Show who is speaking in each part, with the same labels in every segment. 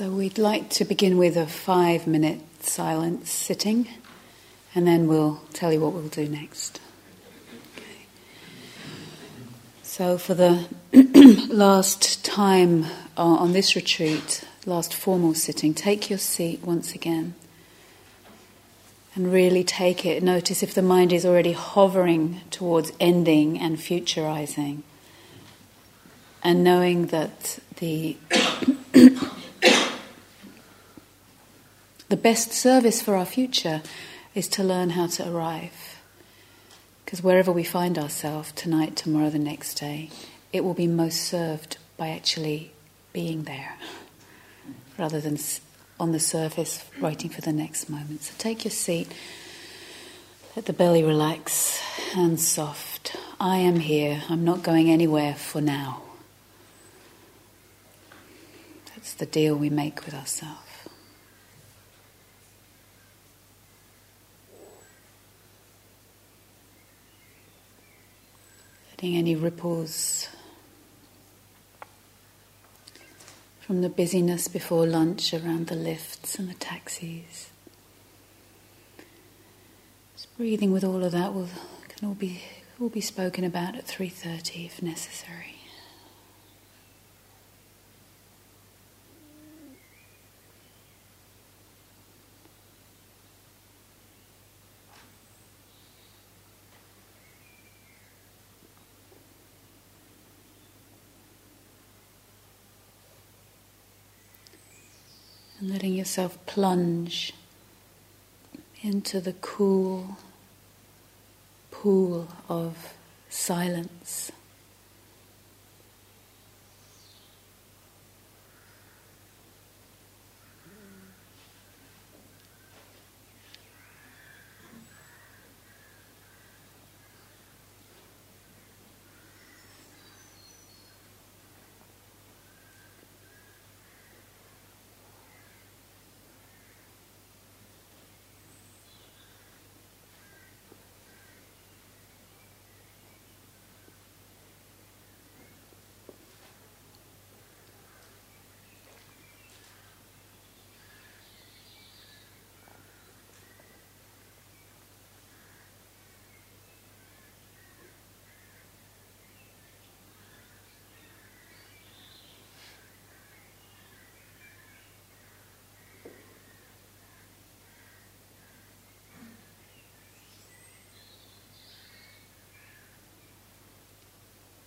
Speaker 1: So we'd like to begin with a five minute silence sitting, and then we'll tell you what we'll do next. So, for the last time uh, on this retreat, last formal sitting, take your seat once again and really take it. Notice if the mind is already hovering towards ending and futurizing, and knowing that the the best service for our future is to learn how to arrive. Because wherever we find ourselves, tonight, tomorrow, the next day, it will be most served by actually being there rather than on the surface waiting for the next moment. So take your seat, let the belly relax, hands soft. I am here, I'm not going anywhere for now. That's the deal we make with ourselves. Any ripples from the busyness before lunch around the lifts and the taxis. Just breathing with all of that will can all be all be spoken about at 3:30 if necessary. Letting yourself plunge into the cool pool of silence.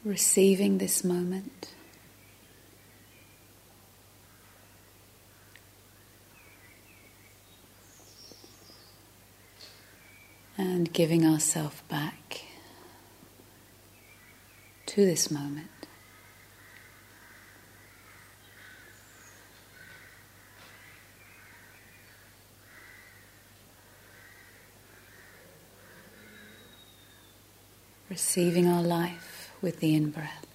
Speaker 1: Receiving this moment. And giving ourselves back to this moment. Receiving our life with the in breath.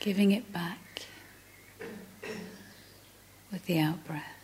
Speaker 1: Giving it back with the out breath.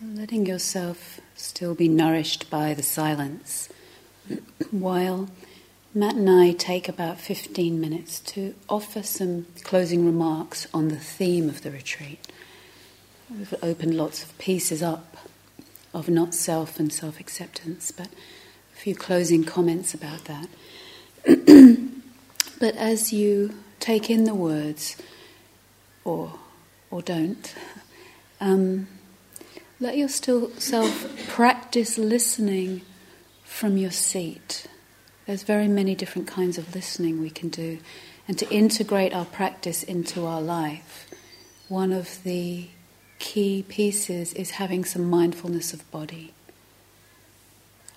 Speaker 1: So letting yourself still be nourished by the silence while Mat and I take about 15 minutes to offer some closing remarks on the theme of the retreat. We've opened lots of pieces up of not self and self acceptance, but a few closing comments about that. but as you take in the words, or, or don't, um, let yourself practice listening from your seat. There's very many different kinds of listening we can do. And to integrate our practice into our life, one of the key pieces is having some mindfulness of body.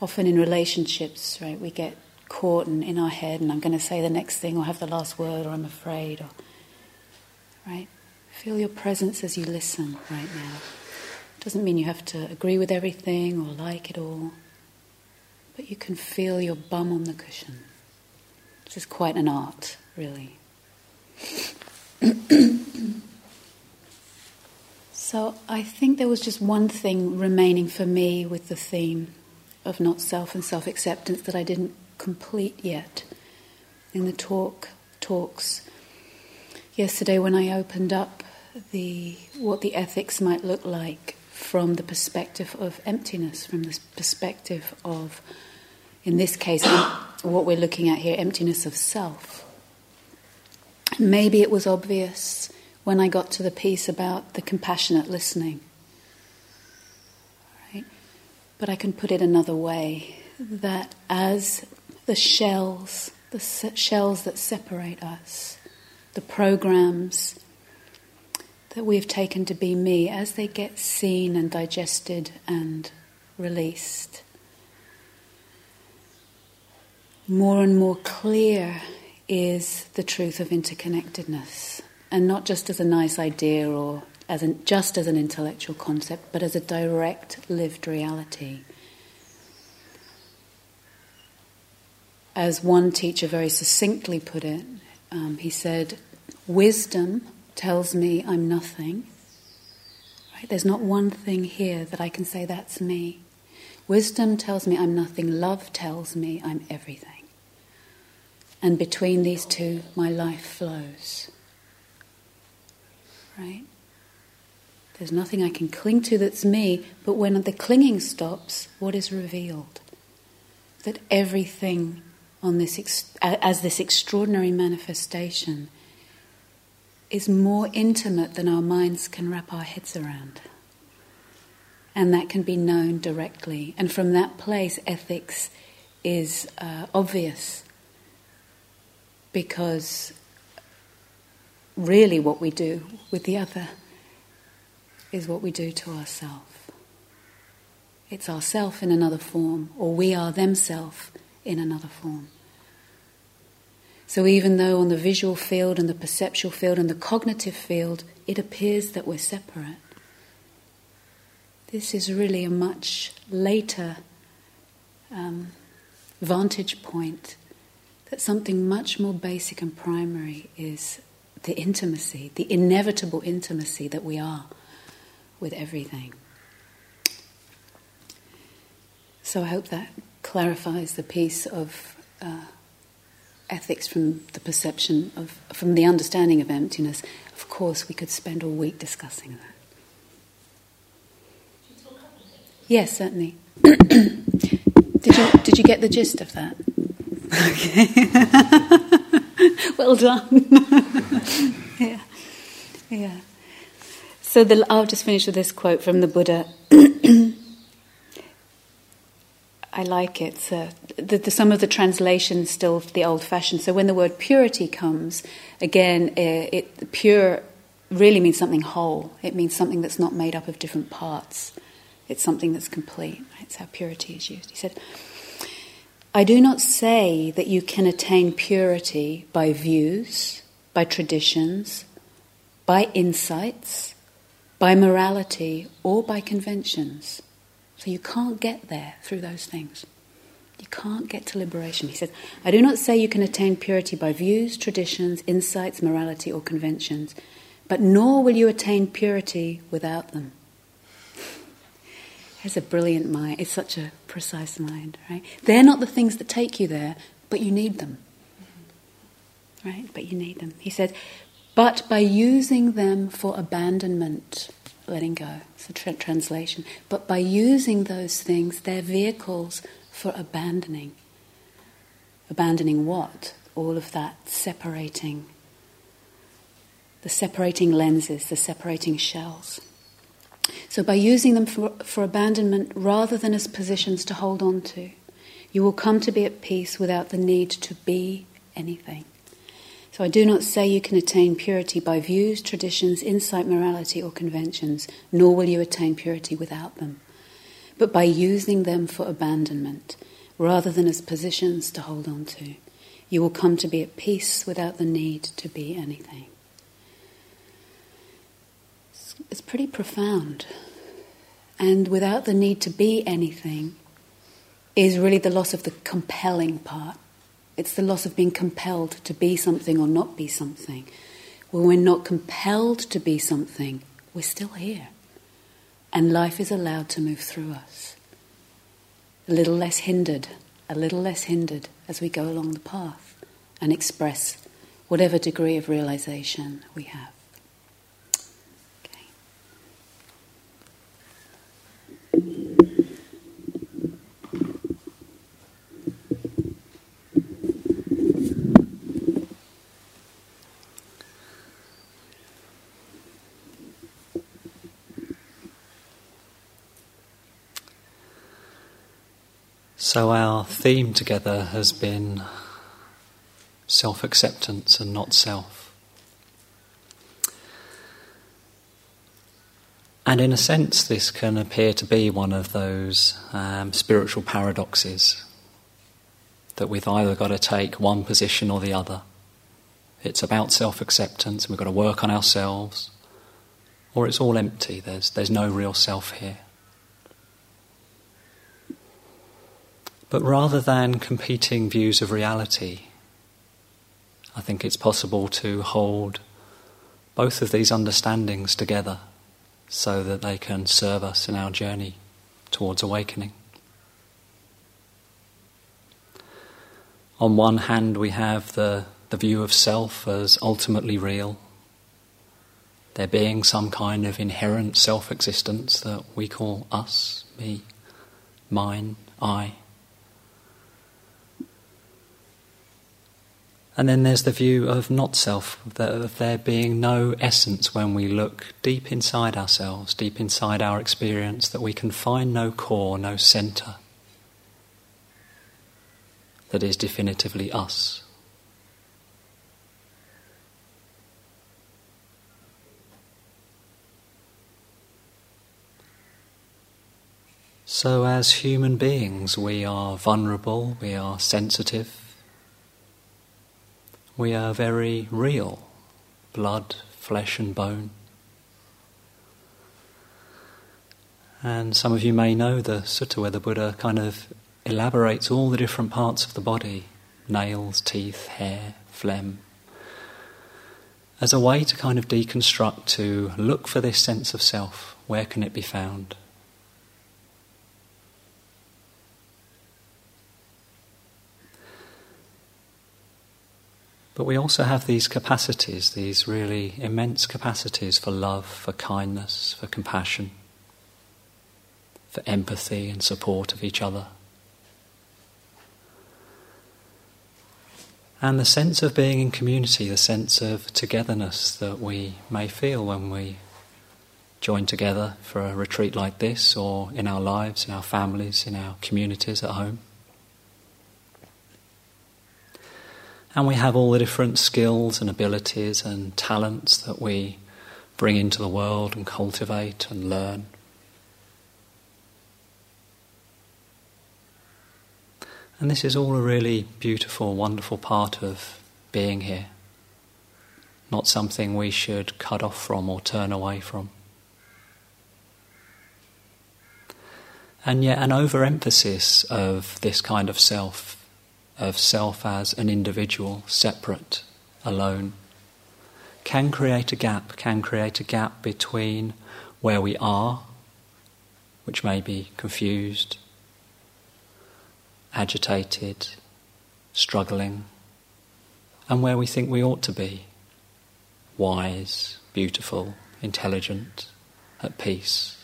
Speaker 1: Often in relationships, right, we get caught in, in our head and I'm going to say the next thing or have the last word or I'm afraid or right? Feel your presence as you listen right now. Doesn't mean you have to agree with everything or like it all, but you can feel your bum on the cushion. This is quite an art, really. so I think there was just one thing remaining for me with the theme of not self and self acceptance that I didn't complete yet in the talk talks yesterday when I opened up the what the ethics might look like from the perspective of emptiness, from the perspective of, in this case, what we're looking at here, emptiness of self. Maybe it was obvious when I got to the piece about the compassionate listening. Right? But I can put it another way that as the shells, the shells that separate us, the programs, that we've taken to be me as they get seen and digested and released. More and more clear is the truth of interconnectedness, and not just as a nice idea or as an, just as an intellectual concept, but as a direct lived reality. As one teacher very succinctly put it, um, he said, Wisdom tells me I'm nothing. Right? There's not one thing here that I can say that's me. Wisdom tells me I'm nothing. Love tells me I'm everything. And between these two, my life flows. Right? There's nothing I can cling to that's me, but when the clinging stops, what is revealed? That everything on this as this extraordinary manifestation is more intimate than our minds can wrap our heads around. And that can be known directly. And from that place, ethics is uh, obvious because really what we do with the other is what we do to ourselves. It's ourself in another form, or we are themself in another form. So even though on the visual field and the perceptual field and the cognitive field it appears that we're separate, this is really a much later um, vantage point that something much more basic and primary is the intimacy, the inevitable intimacy that we are with everything. So I hope that clarifies the piece of. Uh, ethics from the perception of, from the understanding of emptiness, of course, we could spend all week discussing that. Yes, certainly. did you did you get the gist of that? Okay. well done. yeah, yeah. So the, I'll just finish with this quote from the Buddha. I like it. Uh, the, the, some of the translations still the old fashioned. So when the word purity comes, again, uh, it, pure really means something whole. It means something that's not made up of different parts. It's something that's complete. It's how purity is used. He said, I do not say that you can attain purity by views, by traditions, by insights, by morality, or by conventions. So you can't get there through those things. You can't get to liberation. He says, I do not say you can attain purity by views, traditions, insights, morality, or conventions, but nor will you attain purity without them. It's a brilliant mind. It's such a precise mind, right? They're not the things that take you there, but you need them. Right? But you need them. He said, but by using them for abandonment, letting go. It's a tra- translation. But by using those things, they're vehicles for abandoning. Abandoning what? All of that separating. The separating lenses, the separating shells. So, by using them for, for abandonment rather than as positions to hold on to, you will come to be at peace without the need to be anything. So I do not say you can attain purity by views, traditions, insight, morality, or conventions, nor will you attain purity without them, but by using them for abandonment, rather than as positions to hold on to. You will come to be at peace without the need to be anything. It's pretty profound. And without the need to be anything is really the loss of the compelling part. It's the loss of being compelled to be something or not be something. When we're not compelled to be something, we're still here. And life is allowed to move through us. A little less hindered, a little less hindered as we go along the path and express whatever degree of realization we have.
Speaker 2: So, our theme together has been self acceptance and not self. And in a sense, this can appear to be one of those um, spiritual paradoxes that we've either got to take one position or the other. It's about self acceptance, we've got to work on ourselves, or it's all empty, there's, there's no real self here. But rather than competing views of reality, I think it's possible to hold both of these understandings together so that they can serve us in our journey towards awakening. On one hand, we have the, the view of self as ultimately real, there being some kind of inherent self existence that we call us, me, mine, I. And then there's the view of not self, of there being no essence when we look deep inside ourselves, deep inside our experience, that we can find no core, no centre that is definitively us. So, as human beings, we are vulnerable, we are sensitive, we are very real blood, flesh, and bone. And some of you may know the sutta where the Buddha kind of elaborates all the different parts of the body nails, teeth, hair, phlegm as a way to kind of deconstruct, to look for this sense of self. Where can it be found? But we also have these capacities, these really immense capacities for love, for kindness, for compassion, for empathy and support of each other. And the sense of being in community, the sense of togetherness that we may feel when we join together for a retreat like this, or in our lives, in our families, in our communities at home. And we have all the different skills and abilities and talents that we bring into the world and cultivate and learn. And this is all a really beautiful, wonderful part of being here. Not something we should cut off from or turn away from. And yet, an overemphasis of this kind of self of self as an individual, separate, alone, can create a gap, can create a gap between where we are, which may be confused, agitated, struggling, and where we think we ought to be wise, beautiful, intelligent, at peace.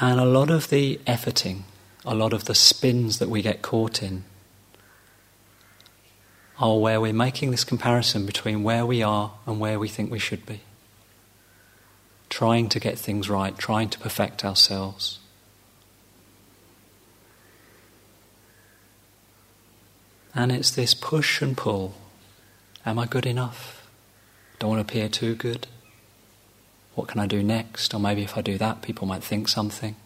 Speaker 2: And a lot of the efforting, a lot of the spins that we get caught in, are where we're making this comparison between where we are and where we think we should be. Trying to get things right, trying to perfect ourselves. And it's this push and pull. Am I good enough? Don't want to appear too good. What can I do next? Or maybe if I do that, people might think something.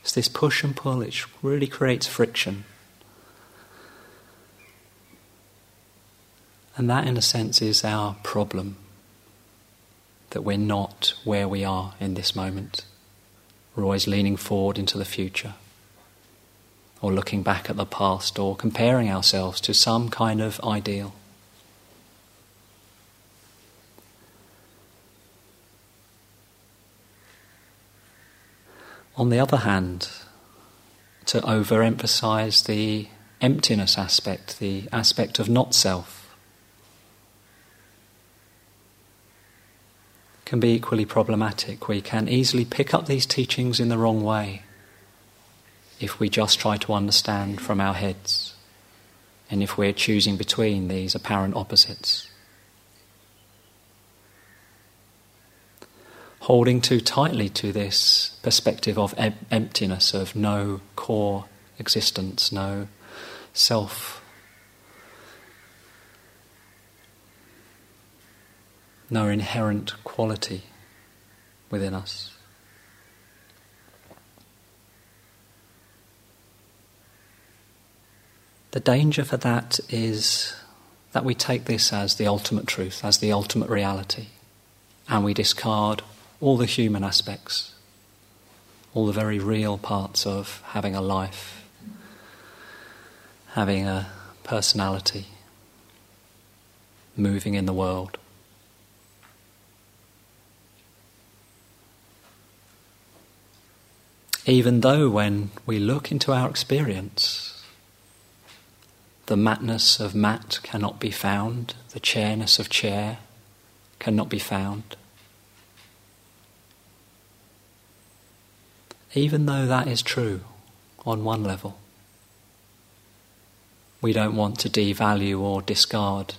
Speaker 2: It's this push and pull, it really creates friction. And that, in a sense, is our problem. That we're not where we are in this moment. We're always leaning forward into the future, or looking back at the past, or comparing ourselves to some kind of ideal. On the other hand, to overemphasize the emptiness aspect, the aspect of not self, can be equally problematic. We can easily pick up these teachings in the wrong way if we just try to understand from our heads and if we're choosing between these apparent opposites. Holding too tightly to this perspective of em- emptiness, of no core existence, no self. No inherent quality within us. The danger for that is that we take this as the ultimate truth, as the ultimate reality, and we discard all the human aspects, all the very real parts of having a life, having a personality, moving in the world. Even though, when we look into our experience, the matness of mat cannot be found, the chairness of chair cannot be found. Even though that is true on one level. We don't want to devalue or discard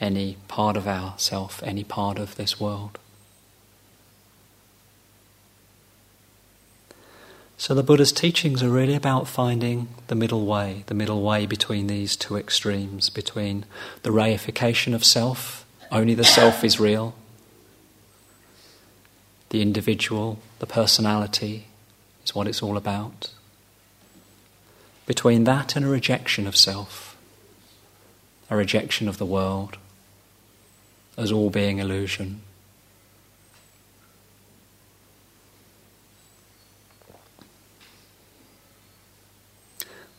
Speaker 2: any part of ourself, any part of this world. So the Buddha's teachings are really about finding the middle way, the middle way between these two extremes, between the reification of self, only the self is real, the individual, the personality is what it's all about. Between that and a rejection of self, a rejection of the world as all being illusion.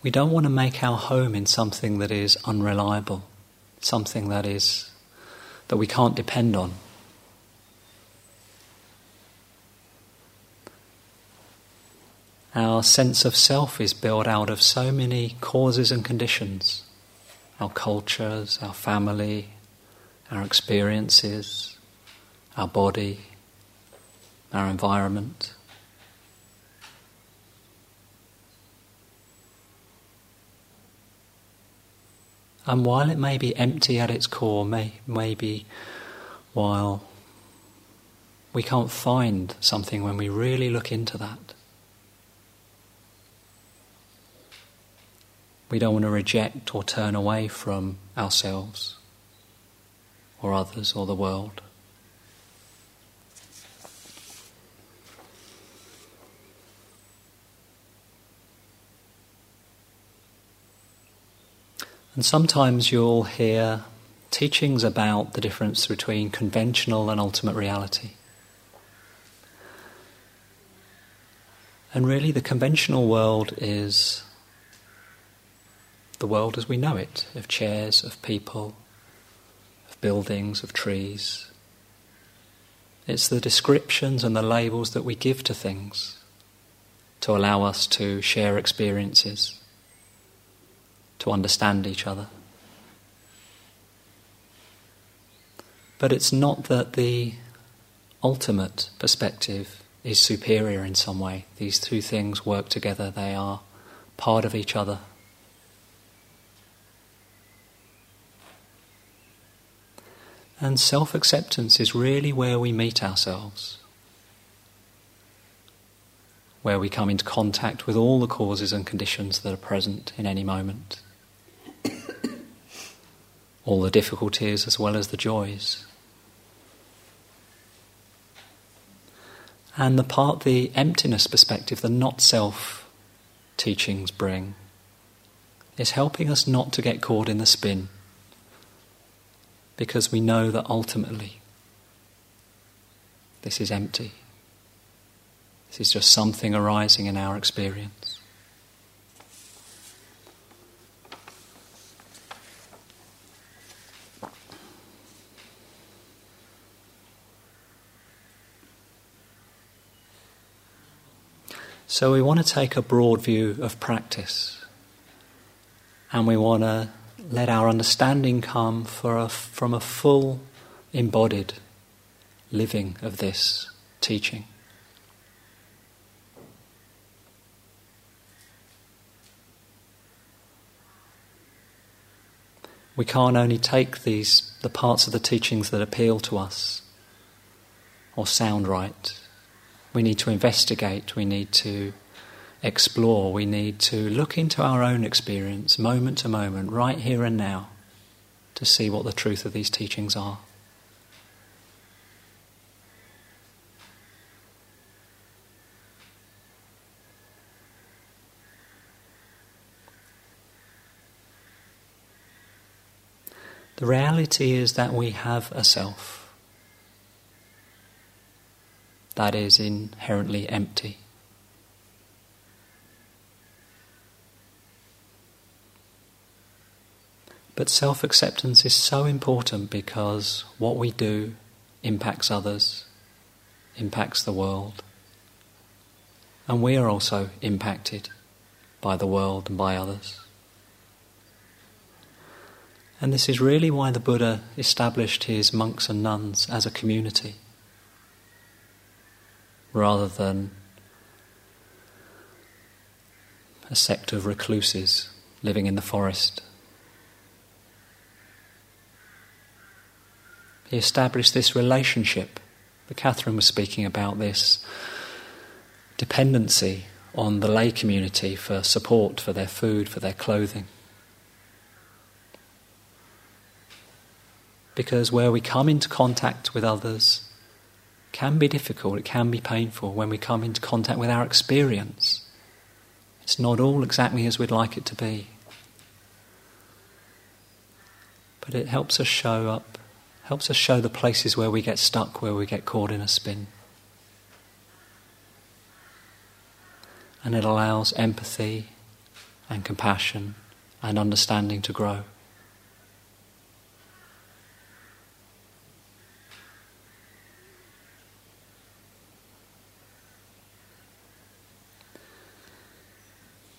Speaker 2: We don't want to make our home in something that is unreliable, something that is that we can't depend on. Our sense of self is built out of so many causes and conditions our cultures, our family, our experiences, our body, our environment. And while it may be empty at its core, may, maybe while we can't find something when we really look into that, We don't want to reject or turn away from ourselves or others or the world. And sometimes you'll hear teachings about the difference between conventional and ultimate reality. And really, the conventional world is the world as we know it of chairs, of people, of buildings, of trees. It's the descriptions and the labels that we give to things to allow us to share experiences, to understand each other. But it's not that the ultimate perspective is superior in some way. These two things work together, they are part of each other. And self acceptance is really where we meet ourselves, where we come into contact with all the causes and conditions that are present in any moment, all the difficulties as well as the joys. And the part, the emptiness perspective, the not self teachings bring, is helping us not to get caught in the spin because we know that ultimately this is empty. This is just something arising in our experience. So, we want to take a broad view of practice and we want to let our understanding come a, from a full embodied living of this teaching. We can't only take these the parts of the teachings that appeal to us or sound right. We need to investigate, we need to explore, we need to look into our own experience, moment to moment, right here and now, to see what the truth of these teachings are. The reality is that we have a self that is inherently empty. But self acceptance is so important because what we do impacts others, impacts the world. And we are also impacted by the world and by others. And this is really why the Buddha established his monks and nuns as a community rather than a sect of recluses living in the forest. He established this relationship. But Catherine was speaking about this dependency on the lay community for support, for their food, for their clothing. Because where we come into contact with others can be difficult, it can be painful when we come into contact with our experience. It's not all exactly as we'd like it to be. But it helps us show up helps us show the places where we get stuck, where we get caught in a spin. And it allows empathy and compassion and understanding to grow.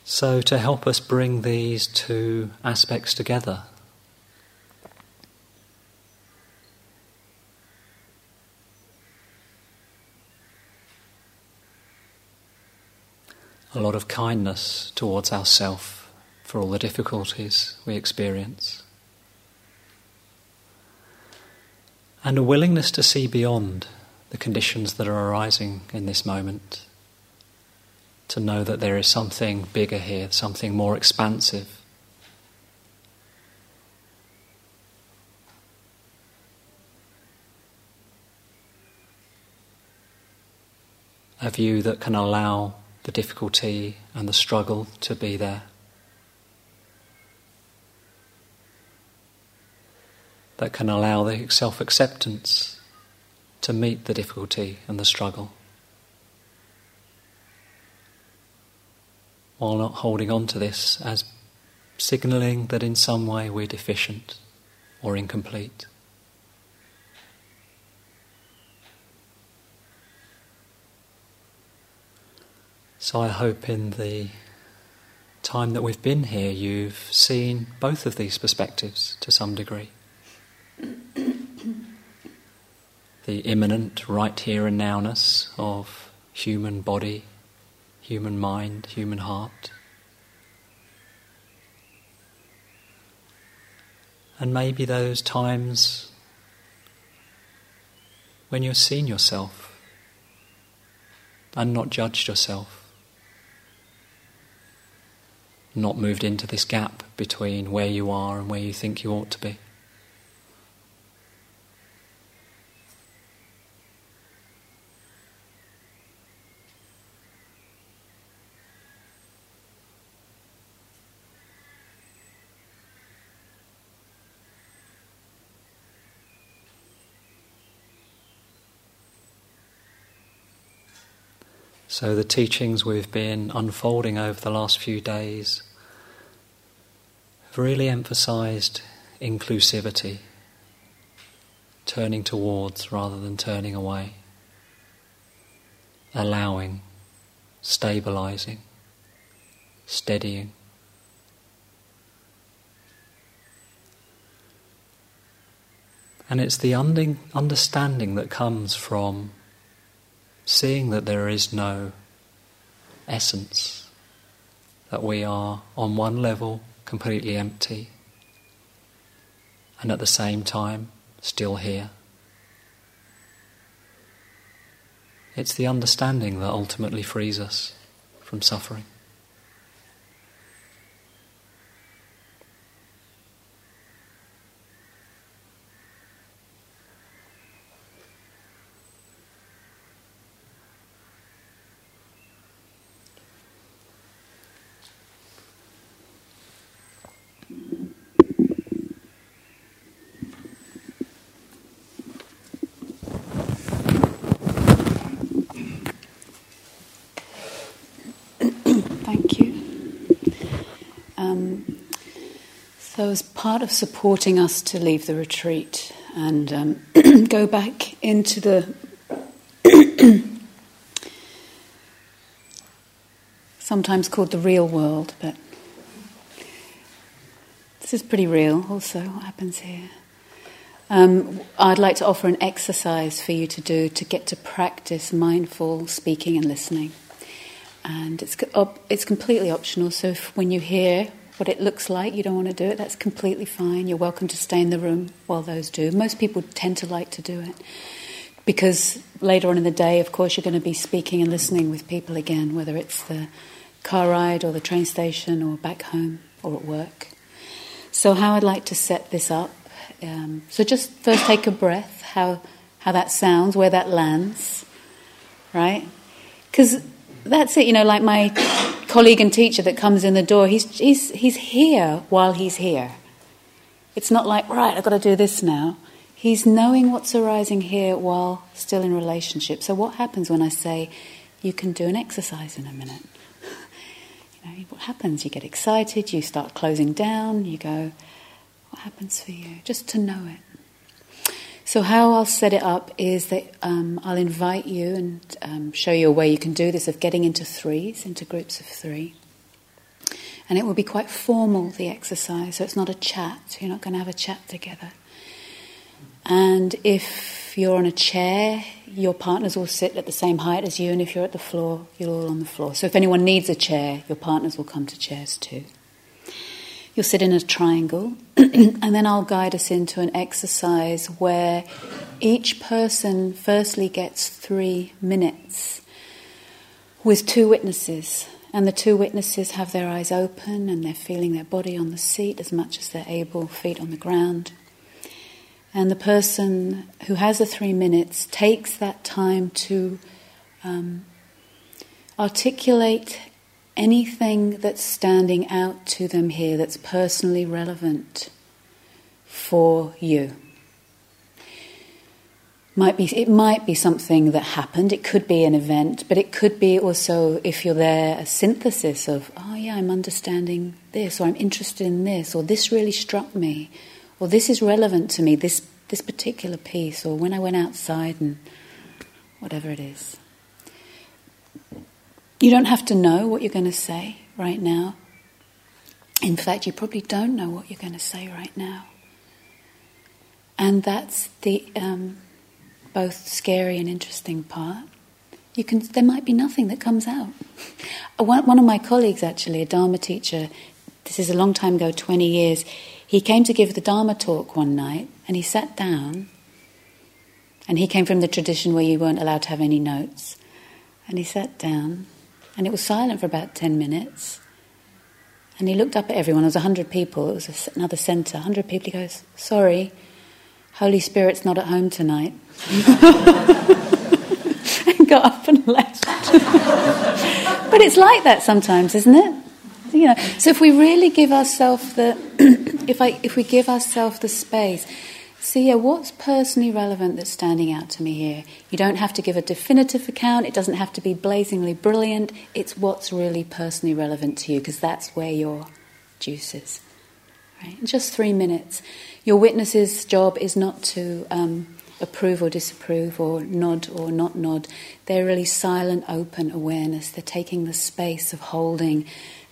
Speaker 2: So, to help us bring these two aspects together, a lot of kindness towards ourself for all the difficulties we experience. And a willingness to see beyond the conditions that are arising in this moment. To know that there is something bigger here, something more expansive. A view that can allow the difficulty and the struggle to be there. That can allow the self acceptance to meet the difficulty and the struggle while not holding on to this as signalling that in some way we're deficient or incomplete. So I hope in the time that we've been here, you've seen both of these perspectives to some degree. the immanent, right here and nowness of human body, human mind, human heart. And maybe those times when you've seen yourself and not judged yourself not moved into this gap between where you are and where you think you ought to be. So, the teachings we've been unfolding over the last few days have really emphasized inclusivity, turning towards rather than turning away, allowing, stabilizing, steadying. And it's the understanding that comes from seeing that there is no essence, that we are on one level completely empty, and at the same time still here. It's the understanding that ultimately frees us from suffering.
Speaker 1: So, as part of supporting us to leave the retreat and um, go back into the sometimes called the real world, but this is pretty real also, what happens here. Um, I'd like to offer an exercise for you to do to get to practice mindful speaking and listening. And it's, it's completely optional, so if, when you hear what it looks like, you don't want to do it, that's completely fine. You're welcome to stay in the room while those do. Most people tend to like to do it because later on in the day, of course, you're going to be speaking and listening with people again, whether it's the car ride or the train station or back home or at work. So, how I'd like to set this up. Um, so, just first take a breath, how, how that sounds, where that lands, right? Because that's it, you know, like my colleague and teacher that comes in the door, he's, he's, he's here while he's here. It's not like, right, I've got to do this now. He's knowing what's arising here while still in relationship. So, what happens when I say, you can do an exercise in a minute? You know, what happens? You get excited, you start closing down, you go, what happens for you? Just to know it. So, how I'll set it up is that um, I'll invite you and um, show you a way you can do this of getting into threes, into groups of three. And it will be quite formal, the exercise, so it's not a chat. You're not going to have a chat together. And if you're on a chair, your partners will sit at the same height as you, and if you're at the floor, you're all on the floor. So, if anyone needs a chair, your partners will come to chairs too. You'll sit in a triangle, and then I'll guide us into an exercise where each person firstly gets three minutes with two witnesses. And the two witnesses have their eyes open and they're feeling their body on the seat as much as they're able, feet on the ground. And the person who has the three minutes takes that time to um, articulate anything that's standing out to them here that's personally relevant for you. Might be, it might be something that happened, it could be an event, but it could be also, if you're there, a synthesis of, oh yeah, I'm understanding this, or I'm interested in this, or this really struck me, or this is relevant to me, this, this particular piece, or when I went outside and whatever it is. You don't have to know what you're going to say right now. In fact, you probably don't know what you're going to say right now. And that's the um, both scary and interesting part. You can, there might be nothing that comes out. One, one of my colleagues, actually, a Dharma teacher, this is a long time ago, 20 years, he came to give the Dharma talk one night and he sat down. And he came from the tradition where you weren't allowed to have any notes. And he sat down and it was silent for about 10 minutes. And he looked up at everyone. There was 100 people. It was another centre. 100 people. He goes, Sorry, Holy Spirit's not at home tonight. and got up and left. but it's like that sometimes, isn't it? You know, so if we really give ourselves the, if I, if we give ourselves the space, see, yeah, what's personally relevant that's standing out to me here? You don't have to give a definitive account. It doesn't have to be blazingly brilliant. It's what's really personally relevant to you, because that's where your juice is. Right? In just three minutes, your witness's job is not to um, approve or disapprove or nod or not nod. They're really silent, open awareness. They're taking the space of holding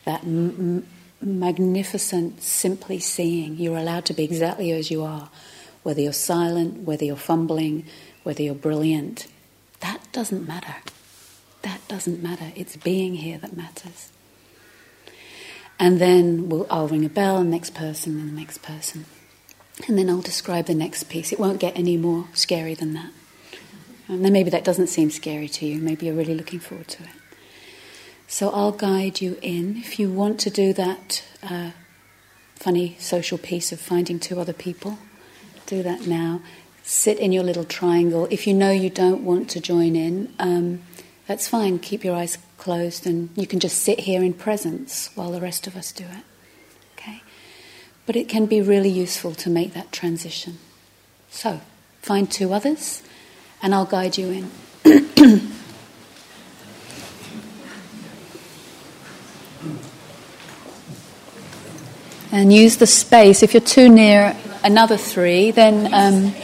Speaker 1: that m- magnificent, simply seeing. You're allowed to be exactly as you are, whether you're silent, whether you're fumbling, whether you're brilliant. That doesn't matter. That doesn't matter. It's being here that matters. And then we'll, I'll ring a bell, and next person, and the next person. And then I'll describe the next piece. It won't get any more scary than that. And then maybe that doesn't seem scary to you. Maybe you're really looking forward to it. So I'll guide you in. If you want to do that uh, funny social piece of finding two other people, do that now. Sit in your little triangle. If you know you don't want to join in, um, that's fine. Keep your eyes closed and you can just sit here in presence while the rest of us do it. Okay? But it can be really useful to make that transition. So, find two others, and I'll guide you in. and use the space. If you're too near another three, then. Um,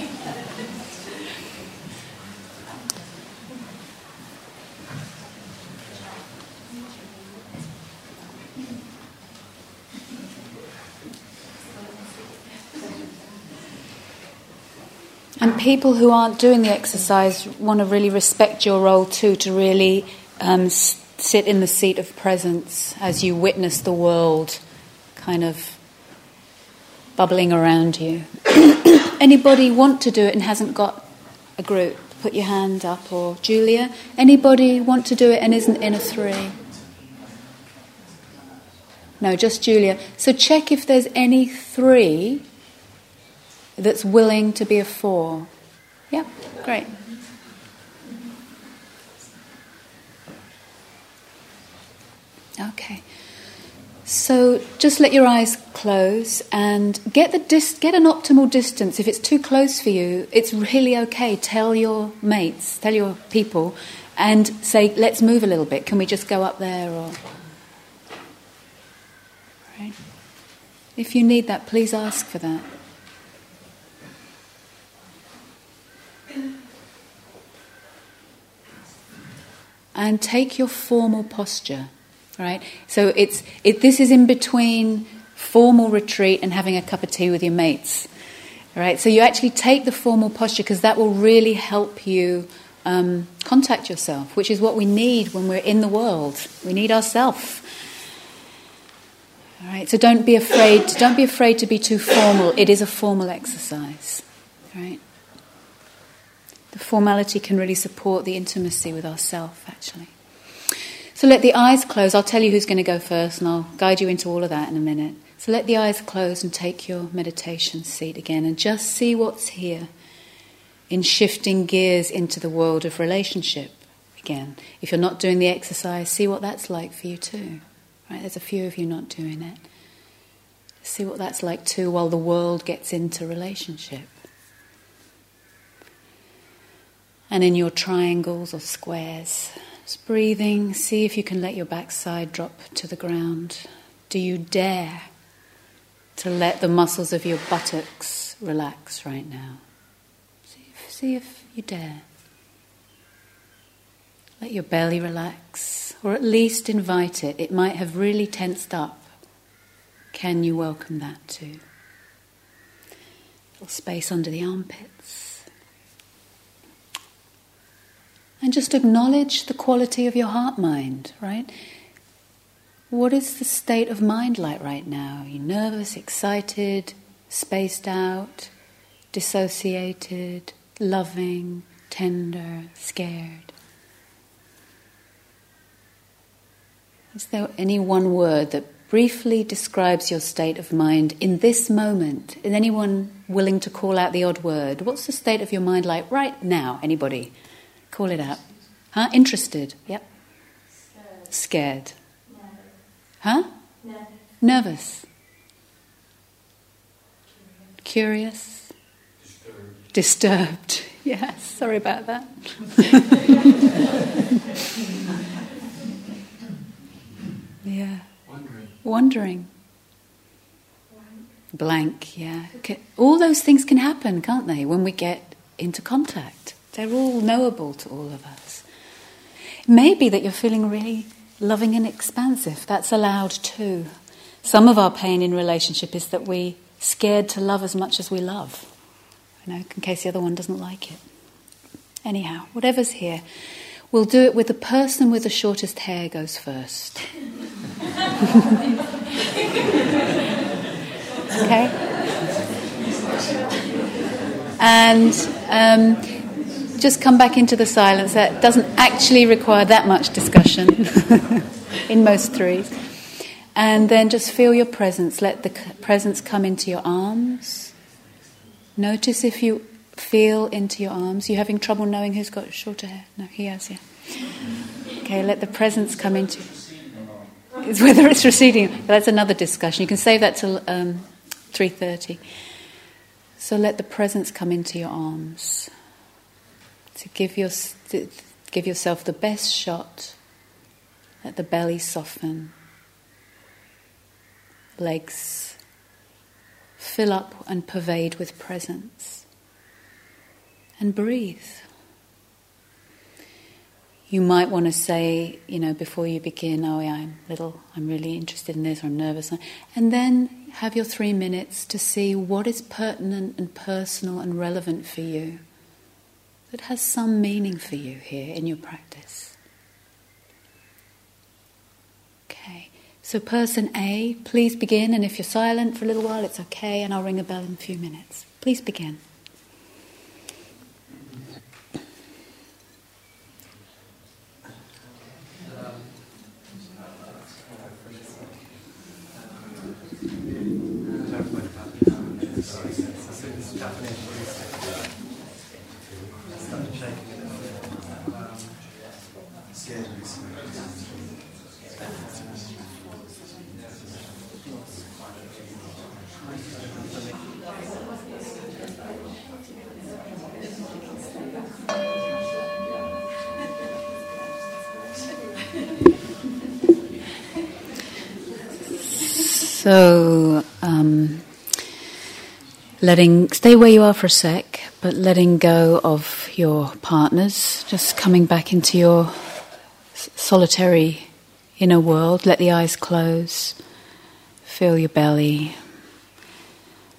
Speaker 1: And people who aren't doing the exercise want to really respect your role too, to really um, sit in the seat of presence as you witness the world kind of bubbling around you. Anybody want to do it and hasn't got a group? Put your hand up, or Julia. Anybody want to do it and isn't in a three? No, just Julia. So check if there's any three that's willing to be a four. Yeah, great. Okay. So just let your eyes close and get the dis- get an optimal distance. If it's too close for you, it's really okay. Tell your mates, tell your people, and say, "Let's move a little bit. Can we just go up there?" Or. If you need that, please ask for that. and take your formal posture. Right? So it's it, this is in between formal retreat and having a cup of tea with your mates. Right? So you actually take the formal posture because that will really help you um, contact yourself, which is what we need when we're in the world. We need ourself. All right. So don't be afraid. Don't be afraid to be too formal. It is a formal exercise. Right. The formality can really support the intimacy with ourself, actually. So let the eyes close. I'll tell you who's going to go first, and I'll guide you into all of that in a minute. So let the eyes close and take your meditation seat again, and just see what's here in shifting gears into the world of relationship again. If you're not doing the exercise, see what that's like for you too. Right? There's a few of you not doing it. See what that's like too while the world gets into relationship. And in your triangles or squares, just breathing, see if you can let your backside drop to the ground. Do you dare to let the muscles of your buttocks relax right now? See if, see if you dare. Let your belly relax, or at least invite it. It might have really tensed up. Can you welcome that too? Little space under the armpits. And just acknowledge the quality of your heart mind, right? What is the state of mind like right now? Are you nervous, excited, spaced out, dissociated, loving, tender, scared? Is there any one word that briefly describes your state of mind in this moment? Is anyone willing to call out the odd word? What's the state of your mind like right now? Anybody? Call it out. Huh? Interested? Yep. Scared. Scared. Huh? Nervous. Nervous. Curious. Disturbed. Disturbed. Yes, sorry about that. yeah. Wondering. Wondering. Blank, yeah. All those things can happen, can't they, when we get into contact? They're all knowable to all of us. It may be that you're feeling really loving and expansive. That's allowed too. Some of our pain in relationship is that we're scared to love as much as we love. You know, in case the other one doesn't like it. Anyhow, whatever's here, we'll do it with the person with the shortest hair goes first. okay? And um, just come back into the silence. That doesn't actually require that much discussion in most threes. And then just feel your presence. Let the presence come into your arms. Notice if you feel into your arms. You having trouble knowing who's got shorter hair? No, he has, yeah. Okay, let the presence come into. It's whether it's receding. That's another discussion. You can save that till um, three thirty. So let the presence come into your arms to give, your, to give yourself the best shot. Let the belly soften, legs fill up and pervade with presence, and breathe. You might want to say, you know, before you begin, oh, yeah, I'm little, I'm really interested in this, or I'm nervous. And then have your three minutes to see what is pertinent and personal and relevant for you that has some meaning for you here in your practice. Okay, so person A, please begin, and if you're silent for a little while, it's okay, and I'll ring a bell in a few minutes. Please begin. So, um, letting stay where you are for a sec, but letting go of your partners, just coming back into your solitary inner world. Let the eyes close. Feel your belly.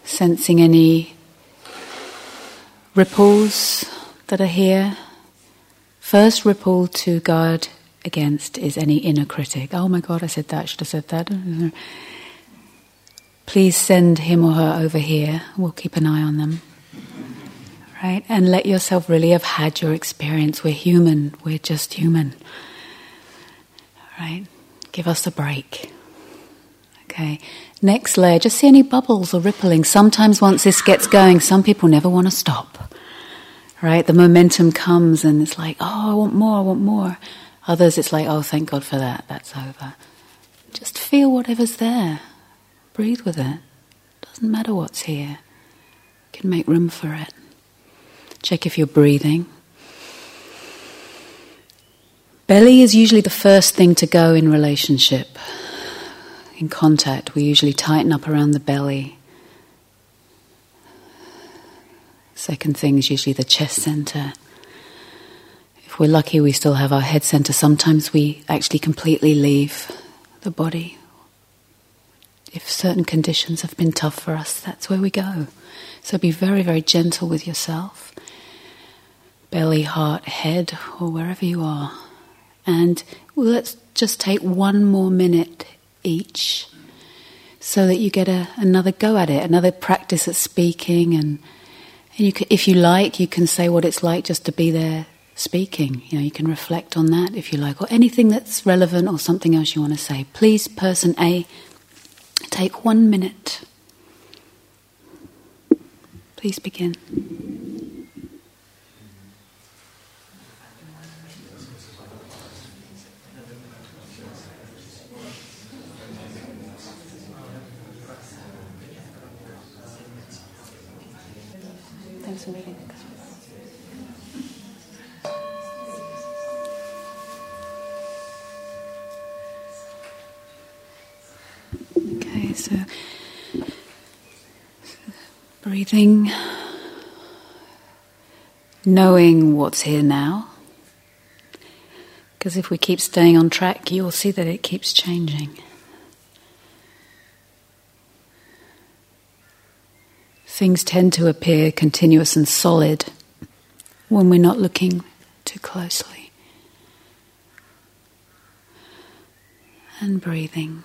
Speaker 1: Sensing any ripples that are here. First ripple to guard against is any inner critic. Oh my God, I said that, I should have said that please send him or her over here. We'll keep an eye on them. Right? And let yourself really have had your experience. We're human, we're just human. Right? Give us a break. Okay. Next layer, just see any bubbles or rippling. Sometimes once this gets going, some people never want to stop. Right? The momentum comes and it's like, oh, I want more, I want more. Others, it's like, oh, thank God for that, that's over. Just feel whatever's there. Breathe with it. Doesn't matter what's here. You can make room for it. Check if you're breathing. Belly is usually the first thing to go in relationship. In contact, we usually tighten up around the belly. Second thing is usually the chest center. If we're lucky, we still have our head center. Sometimes we actually completely leave the body. If certain conditions have been tough for us, that's where we go. So be very, very gentle with yourself. Belly, heart, head, or wherever you are. And let's just take one more minute each so that you get a, another go at it, another practice at speaking. And, and you can, if you like, you can say what it's like just to be there speaking. You know, you can reflect on that if you like, or anything that's relevant or something else you want to say. Please, person A, take one minute. Please begin. Thanks for reading. Okay, so breathing, knowing what's here now. Because if we keep staying on track, you'll see that it keeps changing. Things tend to appear continuous and solid when we're not looking too closely. And breathing.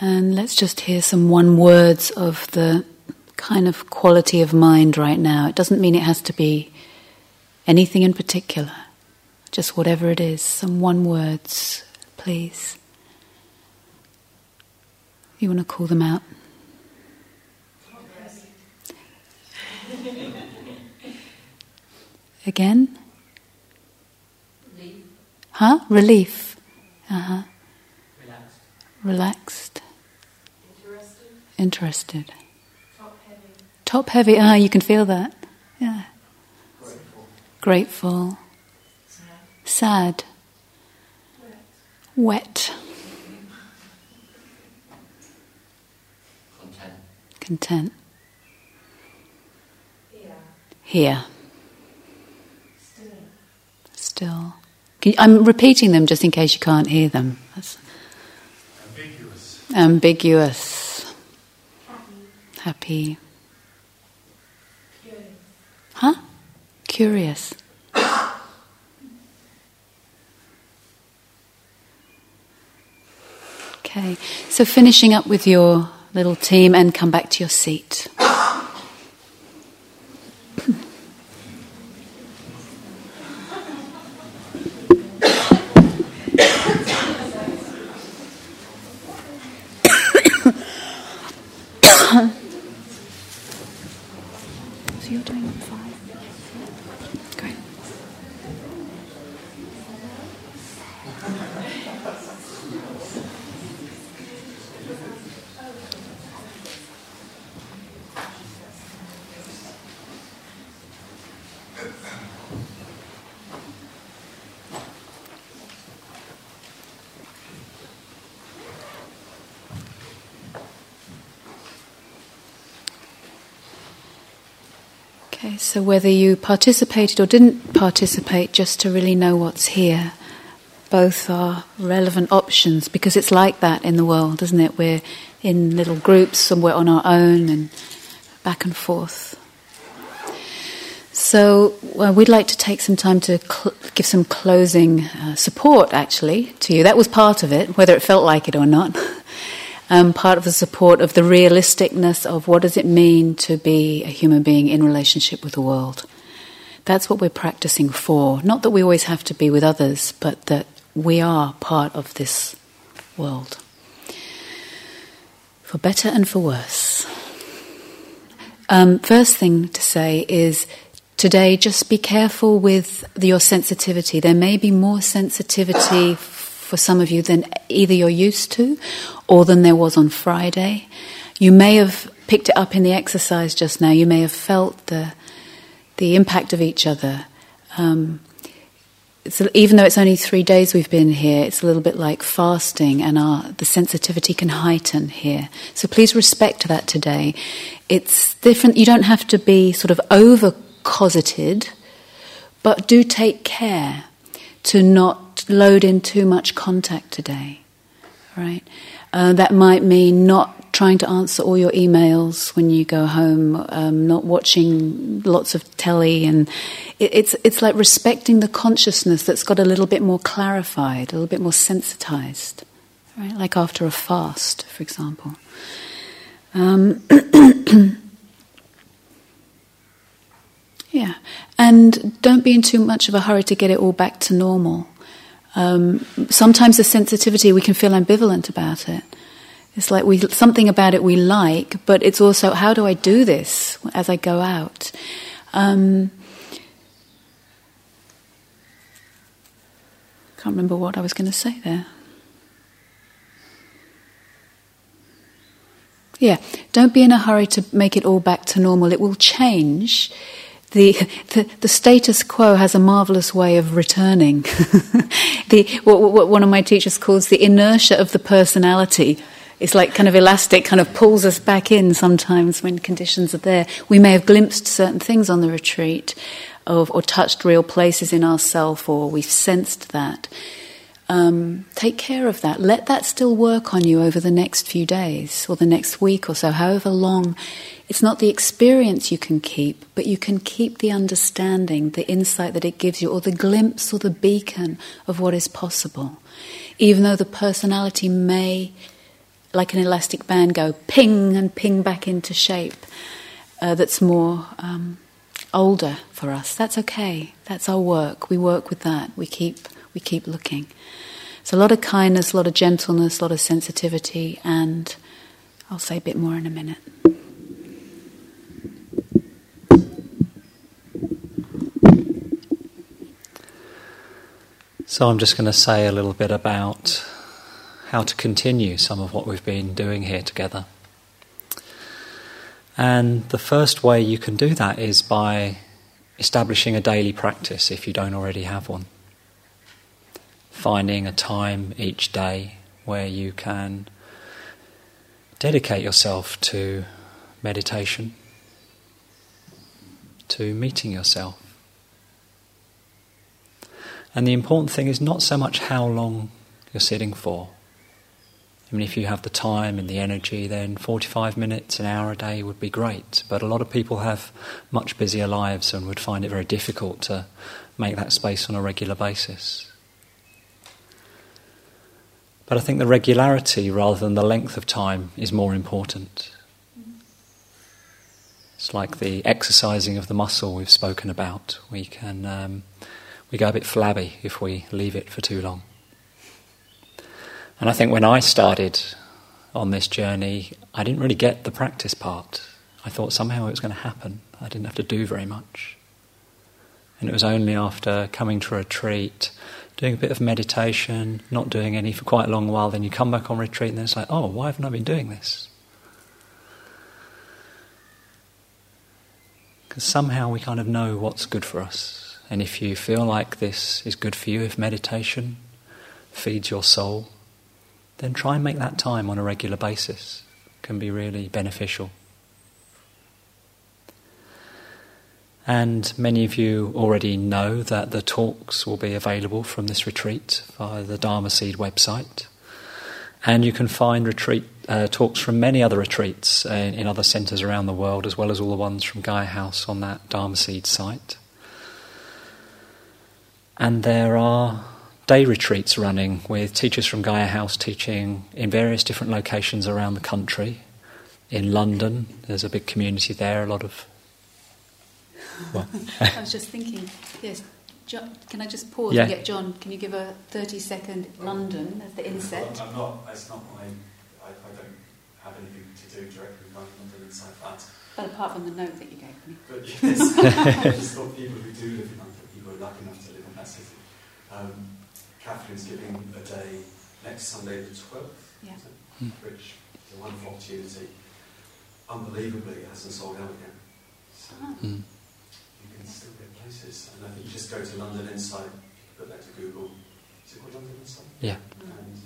Speaker 1: And let's just hear some one words of the kind of quality of mind right now. It doesn't mean it has to be anything in particular, just whatever it is, some one words, please. You want to call them out? Again?
Speaker 3: Relief.
Speaker 1: Huh? Relief. Uh huh.
Speaker 3: Relaxed.
Speaker 1: Relaxed.
Speaker 3: Interested. Top heavy.
Speaker 1: Top heavy. Ah, you can feel that. Yeah.
Speaker 3: Grateful.
Speaker 1: Grateful.
Speaker 3: Sad.
Speaker 1: Sad. Wet.
Speaker 3: Content.
Speaker 1: Content.
Speaker 3: Here.
Speaker 1: Here.
Speaker 3: Still.
Speaker 1: Still. You, I'm repeating them just in case you can't hear them. That's
Speaker 4: Ambiguous.
Speaker 1: ambiguous.
Speaker 3: Happy. Curious.
Speaker 1: Huh? Curious. Okay, so finishing up with your little team and come back to your seat. So you're doing five? Great. Okay, so whether you participated or didn't participate, just to really know what's here, both are relevant options because it's like that in the world, isn't it? We're in little groups, some we're on our own, and back and forth. So, we'd like to take some time to cl- give some closing uh, support, actually, to you. That was part of it, whether it felt like it or not. um, part of the support of the realisticness of what does it mean to be a human being in relationship with the world. That's what we're practicing for. Not that we always have to be with others, but that we are part of this world. For better and for worse. Um, first thing to say is today just be careful with your sensitivity. There may be more sensitivity for some of you than either you're used to or than there was on Friday. You may have picked it up in the exercise just now. You may have felt the, the impact of each other. Um, even though it's only three days we've been here, it's a little bit like fasting, and our the sensitivity can heighten here. So please respect that today. It's different. You don't have to be sort of over cosseted, but do take care to not load in too much contact today. Right? Uh, that might mean not trying to answer all your emails when you go home, um, not watching lots of telly, and it, it's it's like respecting the consciousness that's got a little bit more clarified, a little bit more sensitized, right? Like after a fast, for example. Um, yeah, and don't be in too much of a hurry to get it all back to normal. Um, sometimes the sensitivity we can feel ambivalent about it. It's like we something about it we like, but it's also how do I do this as I go out? Um, can't remember what I was going to say there. Yeah, don't be in a hurry to make it all back to normal. It will change the, the, the, status quo has a marvelous way of returning. the, what, what, one of my teachers calls the inertia of the personality. It's like kind of elastic, kind of pulls us back in sometimes when conditions are there. We may have glimpsed certain things on the retreat of, or touched real places in ourself, or we've sensed that. Um, take care of that. Let that still work on you over the next few days or the next week or so, however long. It's not the experience you can keep, but you can keep the understanding, the insight that it gives you, or the glimpse or the beacon of what is possible. Even though the personality may, like an elastic band, go ping and ping back into shape uh, that's more um, older for us. That's okay. That's our work. We work with that. We keep we keep looking. So a lot of kindness, a lot of gentleness, a lot of sensitivity, and I'll say a bit more in a minute.
Speaker 2: So I'm just going to say a little bit about how to continue some of what we've been doing here together. And the first way you can do that is by establishing a daily practice if you don't already have one finding a time each day where you can dedicate yourself to meditation, to meeting yourself. And the important thing is not so much how long you're sitting for. I mean, if you have the time and the energy, then 45 minutes, an hour a day would be great. But a lot of people have much busier lives and would find it very difficult to make that space on a regular basis. But I think the regularity rather than the length of time is more important. It's like the exercising of the muscle we've spoken about. We can um, we go a bit flabby if we leave it for too long. And I think when I started on this journey, I didn't really get the practice part. I thought somehow it was going to happen. I didn't have to do very much. And it was only after coming to a retreat doing a bit of meditation, not doing any for quite a long while, then you come back on retreat and it's like, oh, why haven't I been doing this? Because somehow we kind of know what's good for us. And if you feel like this is good for you, if meditation feeds your soul, then try and make that time on a regular basis. It can be really beneficial. And many of you already know that the talks will be available from this retreat via the Dharma Seed website. And you can find retreat uh, talks from many other retreats uh, in other centres around the world, as well as all the ones from Gaia House on that Dharma Seed site. And there are day retreats running with teachers from Gaia House teaching in various different locations around the country. In London, there's a big community there, a lot of
Speaker 1: I was just thinking, yes, John, can I just pause
Speaker 2: yeah.
Speaker 1: and get John? Can you give a 30 second London as the inset?
Speaker 4: I'm not, it's not my, I, I don't have anything to do directly with London Insight that.
Speaker 1: But apart from the note that you gave me.
Speaker 4: But yes, I just thought people who do live in London, people who are lucky enough to live in that city. Um, Catherine's giving a day next Sunday, the 12th,
Speaker 1: yeah.
Speaker 2: Hmm.
Speaker 4: which is a wonderful opportunity. Unbelievably, it hasn't sold out again. So,
Speaker 1: Ah.
Speaker 2: Mm.
Speaker 4: You can still get places. And I think you just go to London Insight, put that is it called London Insight?
Speaker 2: Yeah.
Speaker 4: And,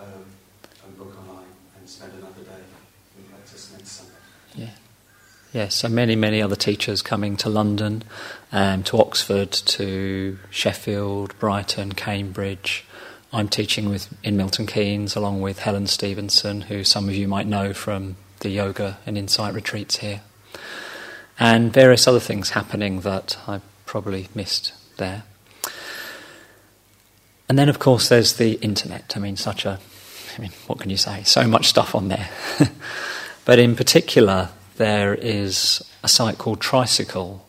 Speaker 4: um, and book online and spend another day in practice next Sunday.
Speaker 2: Yeah. Yeah, so many, many other teachers coming to London, um, to Oxford, to Sheffield, Brighton, Cambridge. I'm teaching with in Milton Keynes along with Helen Stevenson, who some of you might know from the yoga and insight retreats here. And various other things happening that I probably missed there. And then, of course, there's the internet. I mean, such a, I mean, what can you say? So much stuff on there. but in particular, there is a site called Tricycle,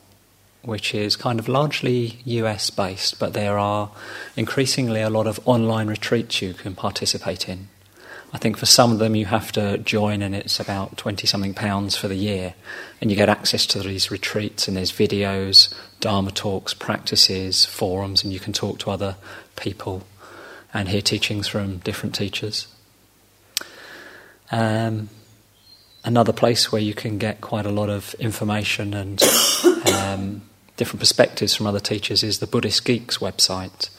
Speaker 2: which is kind of largely US based, but there are increasingly a lot of online retreats you can participate in. I think for some of them you have to join, and it's about 20 something pounds for the year, and you get access to these retreats, and there's videos, Dharma talks, practices, forums, and you can talk to other people and hear teachings from different teachers. Um, another place where you can get quite a lot of information and um, different perspectives from other teachers is the Buddhist Geeks website.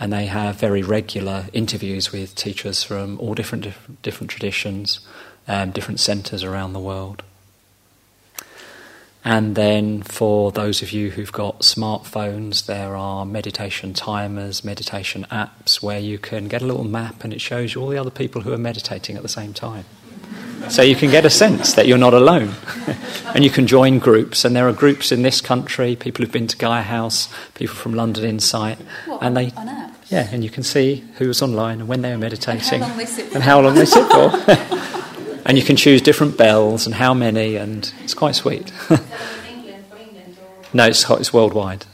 Speaker 2: And they have very regular interviews with teachers from all different different, different traditions, um, different centres around the world. And then for those of you who've got smartphones, there are meditation timers, meditation apps where you can get a little map and it shows you all the other people who are meditating at the same time. So you can get a sense that you're not alone. and you can join groups, and there are groups in this country, people who've been to Gaia House, people from London Insight.
Speaker 1: What,
Speaker 2: and they,
Speaker 1: on?
Speaker 2: Yeah, and you can see who was online and when they were meditating.
Speaker 1: And how long they sit
Speaker 2: and they sit for. and you can choose different bells and how many, and it's quite sweet. no, it's, it's worldwide.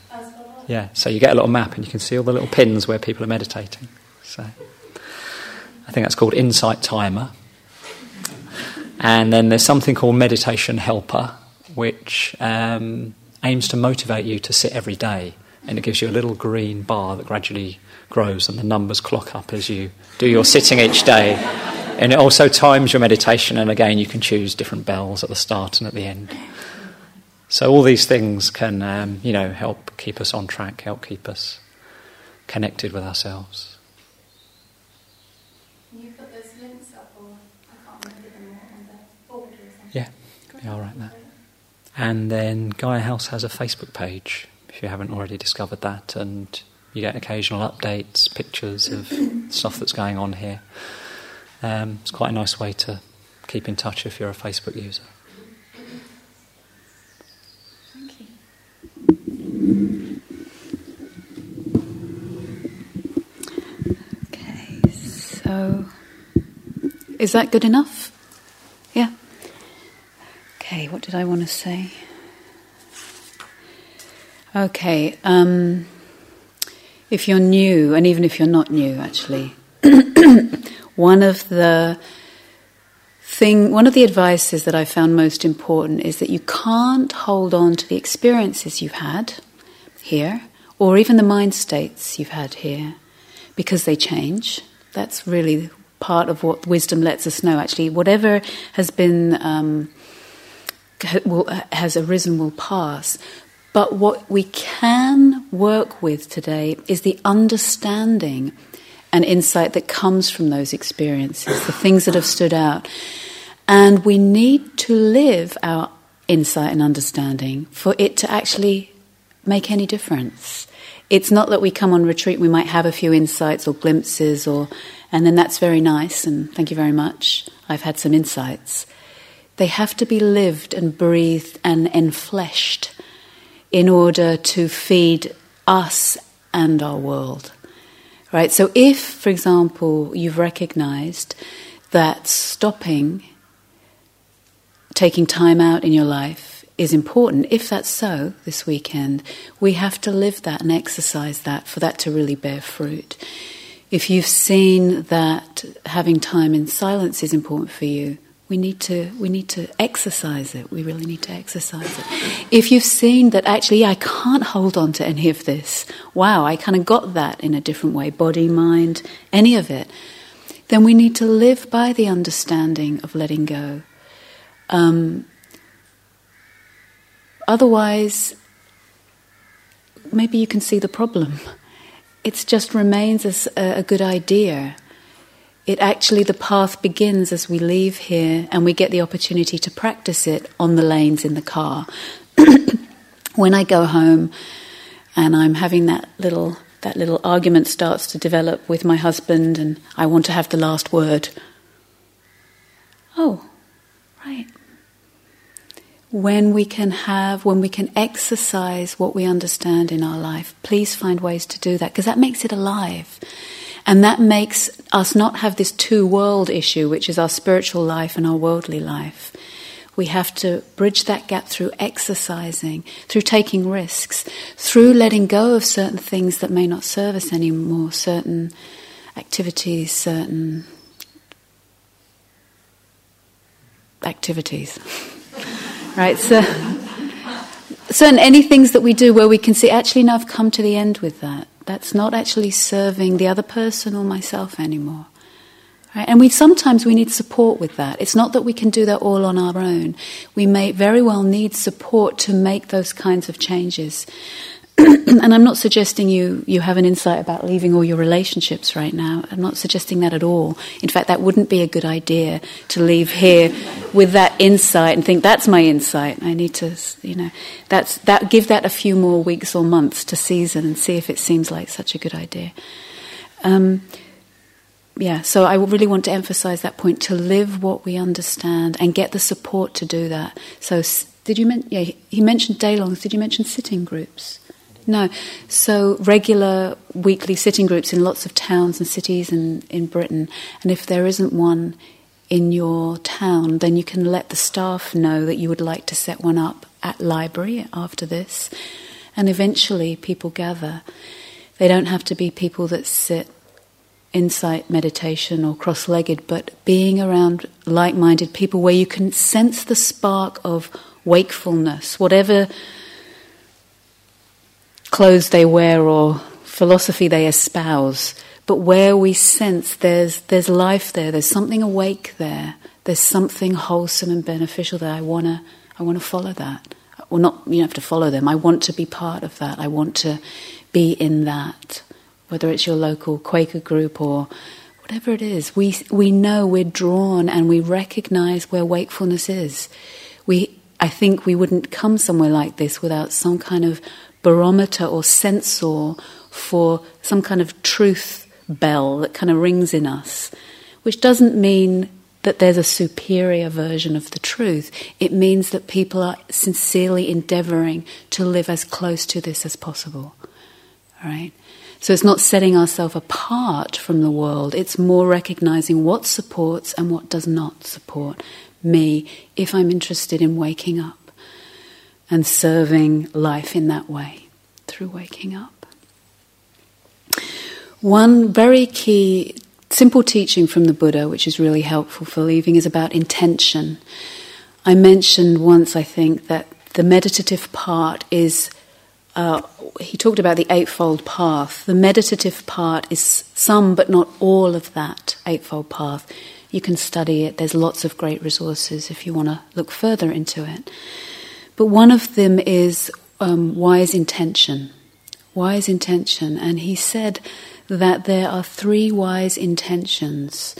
Speaker 2: Yeah, so you get a little map and you can see all the little pins where people are meditating. So I think that's called Insight Timer. And then there's something called Meditation Helper, which um, aims to motivate you to sit every day. And it gives you a little green bar that gradually grows, and the numbers clock up as you do your sitting each day. And it also times your meditation, and again, you can choose different bells at the start and at the end. So all these things can, um, you know, help keep us on track, help keep us connected with ourselves.
Speaker 3: You put those links up, or I can't remember them on the board or something.
Speaker 2: Yeah, yeah, I'll write that. And then Gaia House has a Facebook page, if you haven't already discovered that, and you get occasional updates, pictures of stuff that's going on here. Um, it's quite a nice way to keep in touch if you're a Facebook user.
Speaker 1: Thank you. Okay, so is that good enough? Yeah. Okay, what did I want to say? Okay, um, if you're new, and even if you're not new, actually, one of the thing, one of the advices that I found most important is that you can't hold on to the experiences you've had here, or even the mind states you've had here, because they change. That's really part of what wisdom lets us know. Actually, whatever has been um, has arisen will pass. But what we can work with today is the understanding and insight that comes from those experiences, the things that have stood out. And we need to live our insight and understanding for it to actually make any difference. It's not that we come on retreat, we might have a few insights or glimpses, or, and then that's very nice, and thank you very much. I've had some insights. They have to be lived and breathed and enfleshed in order to feed us and our world. Right? So, if, for example, you've recognized that stopping, taking time out in your life is important, if that's so this weekend, we have to live that and exercise that for that to really bear fruit. If you've seen that having time in silence is important for you, we need to we need to exercise it. We really need to exercise it. If you've seen that actually I can't hold on to any of this, wow, I kind of got that in a different way, body, mind, any of it, then we need to live by the understanding of letting go. Um, otherwise, maybe you can see the problem. it just remains as a, a good idea. It actually, the path begins as we leave here and we get the opportunity to practice it on the lanes in the car. when I go home and I'm having that little that little argument starts to develop with my husband and I want to have the last word. Oh, right. When we can have, when we can exercise what we understand in our life, please find ways to do that because that makes it alive. And that makes us not have this two world issue, which is our spiritual life and our worldly life. We have to bridge that gap through exercising, through taking risks, through letting go of certain things that may not serve us anymore, certain activities, certain activities. right? So, certain any things that we do where we can see, actually, now I've come to the end with that. That's not actually serving the other person or myself anymore. Right? And we sometimes we need support with that. It's not that we can do that all on our own. We may very well need support to make those kinds of changes. and I'm not suggesting you, you have an insight about leaving all your relationships right now. I'm not suggesting that at all. In fact, that wouldn't be a good idea to leave here with that insight and think that's my insight. I need to, you know, that's that. Give that a few more weeks or months to season and see if it seems like such a good idea. Um, yeah, so I really want to emphasize that point to live what we understand and get the support to do that. So, did you mention? Yeah, he mentioned day longs. Did you mention sitting groups? No. So, regular weekly sitting groups in lots of towns and cities in, in Britain. And if there isn't one in your town, then you can let the staff know that you would like to set one up at library after this. And eventually, people gather. They don't have to be people that sit insight meditation or cross legged, but being around like minded people where you can sense the spark of wakefulness, whatever clothes they wear or philosophy they espouse, but where we sense there's, there's life there, there's something awake there, there's something wholesome and beneficial there. I want to I wanna follow that. Well, not, you don't have to follow them. I want to be part of that. I want to be in that whether it's your local Quaker group or whatever it is, we, we know we're drawn and we recognize where wakefulness is. We, I think we wouldn't come somewhere like this without some kind of barometer or sensor for some kind of truth bell that kind of rings in us, which doesn't mean that there's a superior version of the truth. It means that people are sincerely endeavoring to live as close to this as possible. All right? So it's not setting ourselves apart from the world, it's more recognizing what supports and what does not support me if I'm interested in waking up and serving life in that way through waking up. One very key, simple teaching from the Buddha, which is really helpful for leaving, is about intention. I mentioned once, I think, that the meditative part is uh, he talked about the Eightfold Path. The meditative part is some but not all of that Eightfold Path. You can study it, there's lots of great resources if you want to look further into it. But one of them is um, wise intention. Wise intention. And he said that there are three wise intentions.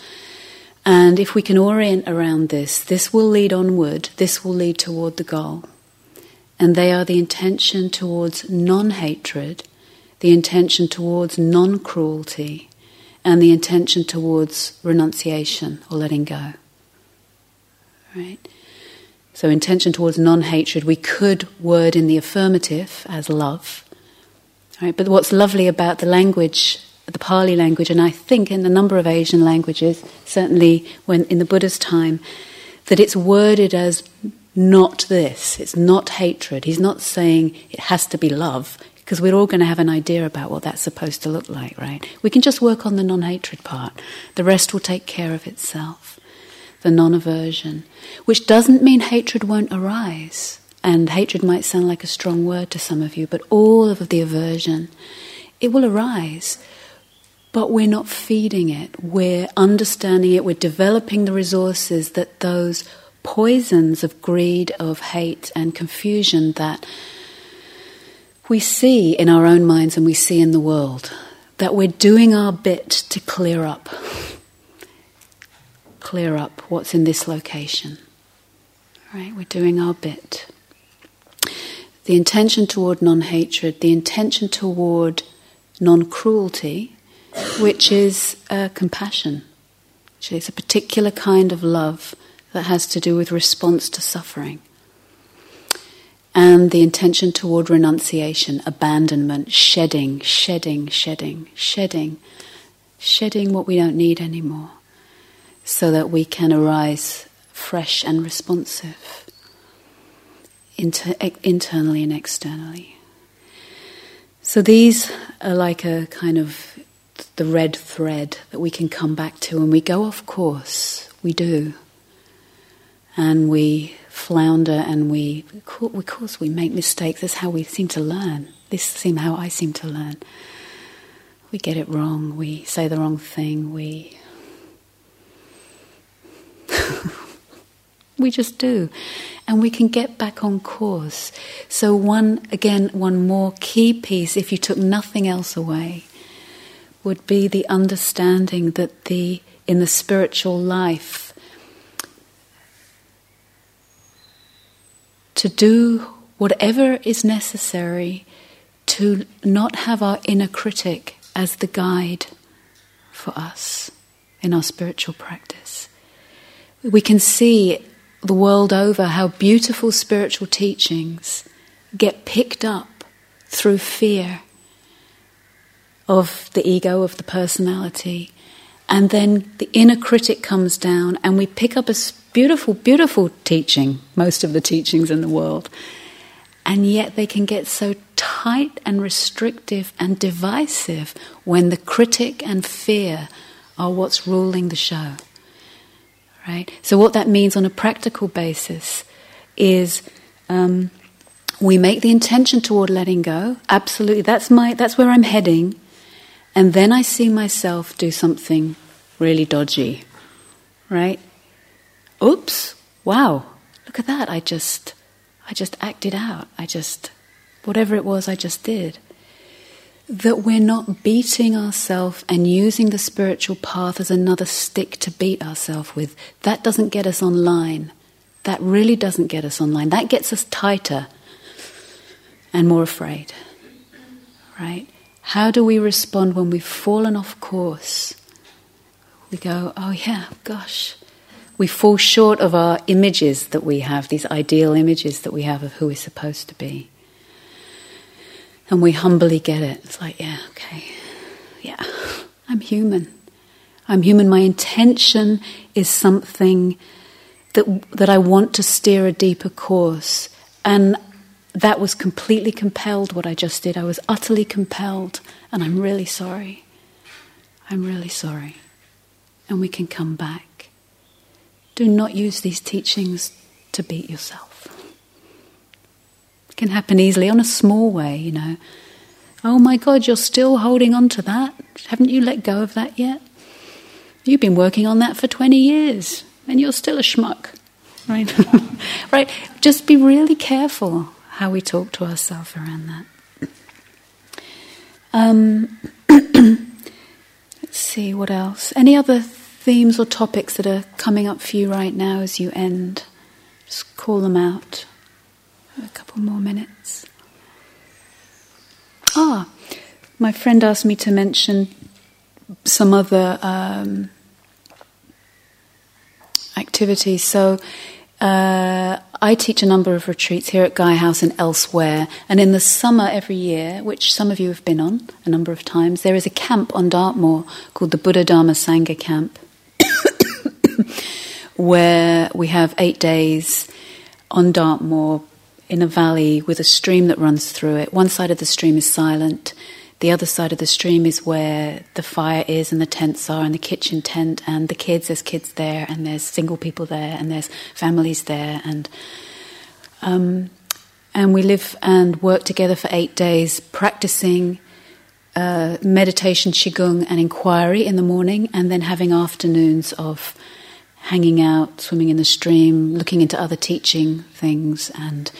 Speaker 1: And if we can orient around this, this will lead onward, this will lead toward the goal and they are the intention towards non hatred, the intention towards non cruelty, and the intention towards renunciation or letting go. Right? So, intention towards non hatred, we could word in the affirmative as love. Right? But what's lovely about the language, the Pali language, and I think in a number of Asian languages, certainly when in the Buddha's time, that it's worded as not this. It's not hatred. He's not saying it has to be love, because we're all going to have an idea about what that's supposed to look like, right? We can just work on the non hatred part. The rest will take care of itself. The non aversion, which doesn't mean hatred won't arise. And hatred might sound like a strong word to some of you, but all of the aversion, it will arise. But we're not feeding it. We're understanding it. We're developing the resources that those poisons of greed, of hate, and confusion that we see in our own minds and we see in the world. that we're doing our bit to clear up. Clear up what's in this location. Right? We're doing our bit. The intention toward non hatred, the intention toward non cruelty, which is uh, compassion. Actually, it's a particular kind of love that has to do with response to suffering. And the intention toward renunciation, abandonment, shedding, shedding, shedding, shedding, shedding what we don't need anymore, so that we can arise fresh and responsive inter- internally and externally. So these are like a kind of the red thread that we can come back to when we go off course. We do. And we flounder and we, of course, we make mistakes. That's how we seem to learn. This seem how I seem to learn. We get it wrong. We say the wrong thing. We we just do, and we can get back on course. So one again, one more key piece. If you took nothing else away, would be the understanding that the in the spiritual life to do whatever is necessary to not have our inner critic as the guide for us in our spiritual practice. We can see the world over how beautiful spiritual teachings get picked up through fear of the ego, of the personality. And then the inner critic comes down, and we pick up a beautiful, beautiful teaching, most of the teachings in the world. And yet they can get so tight and restrictive and divisive when the critic and fear are what's ruling the show. Right? So, what that means on a practical basis is um, we make the intention toward letting go. Absolutely, that's, my, that's where I'm heading. And then I see myself do something really dodgy, right? Oops, wow, look at that. I just, I just acted out. I just, whatever it was, I just did. That we're not beating ourselves and using the spiritual path as another stick to beat ourselves with. That doesn't get us online. That really doesn't get us online. That gets us tighter and more afraid, right? How do we respond when we've fallen off course? We go, oh yeah, gosh. We fall short of our images that we have, these ideal images that we have of who we're supposed to be. And we humbly get it. It's like, yeah, okay, yeah, I'm human. I'm human. My intention is something that, that I want to steer a deeper course. And that was completely compelled, what I just did. I was utterly compelled, and I'm really sorry. I'm really sorry. And we can come back. Do not use these teachings to beat yourself. Can happen easily on a small way, you know. Oh my God, you're still holding on to that? Haven't you let go of that yet? You've been working on that for 20 years, and you're still a schmuck. Right? right? Just be really careful how we talk to ourselves around that. Um, let's see, what else? Any other themes or topics that are coming up for you right now as you end? Just call them out. A couple more minutes. Ah, my friend asked me to mention some other um, activities. So, uh, I teach a number of retreats here at Gaia House and elsewhere. And in the summer every year, which some of you have been on a number of times, there is a camp on Dartmoor called the Buddha Dharma Sangha Camp, where we have eight days on Dartmoor in a valley with a stream that runs through it. One side of the stream is silent. The other side of the stream is where the fire is and the tents are and the kitchen tent and the kids. There's kids there and there's single people there and there's families there and um, and we live and work together for eight days, practicing uh, meditation, qigong, and inquiry in the morning, and then having afternoons of hanging out, swimming in the stream, looking into other teaching things, and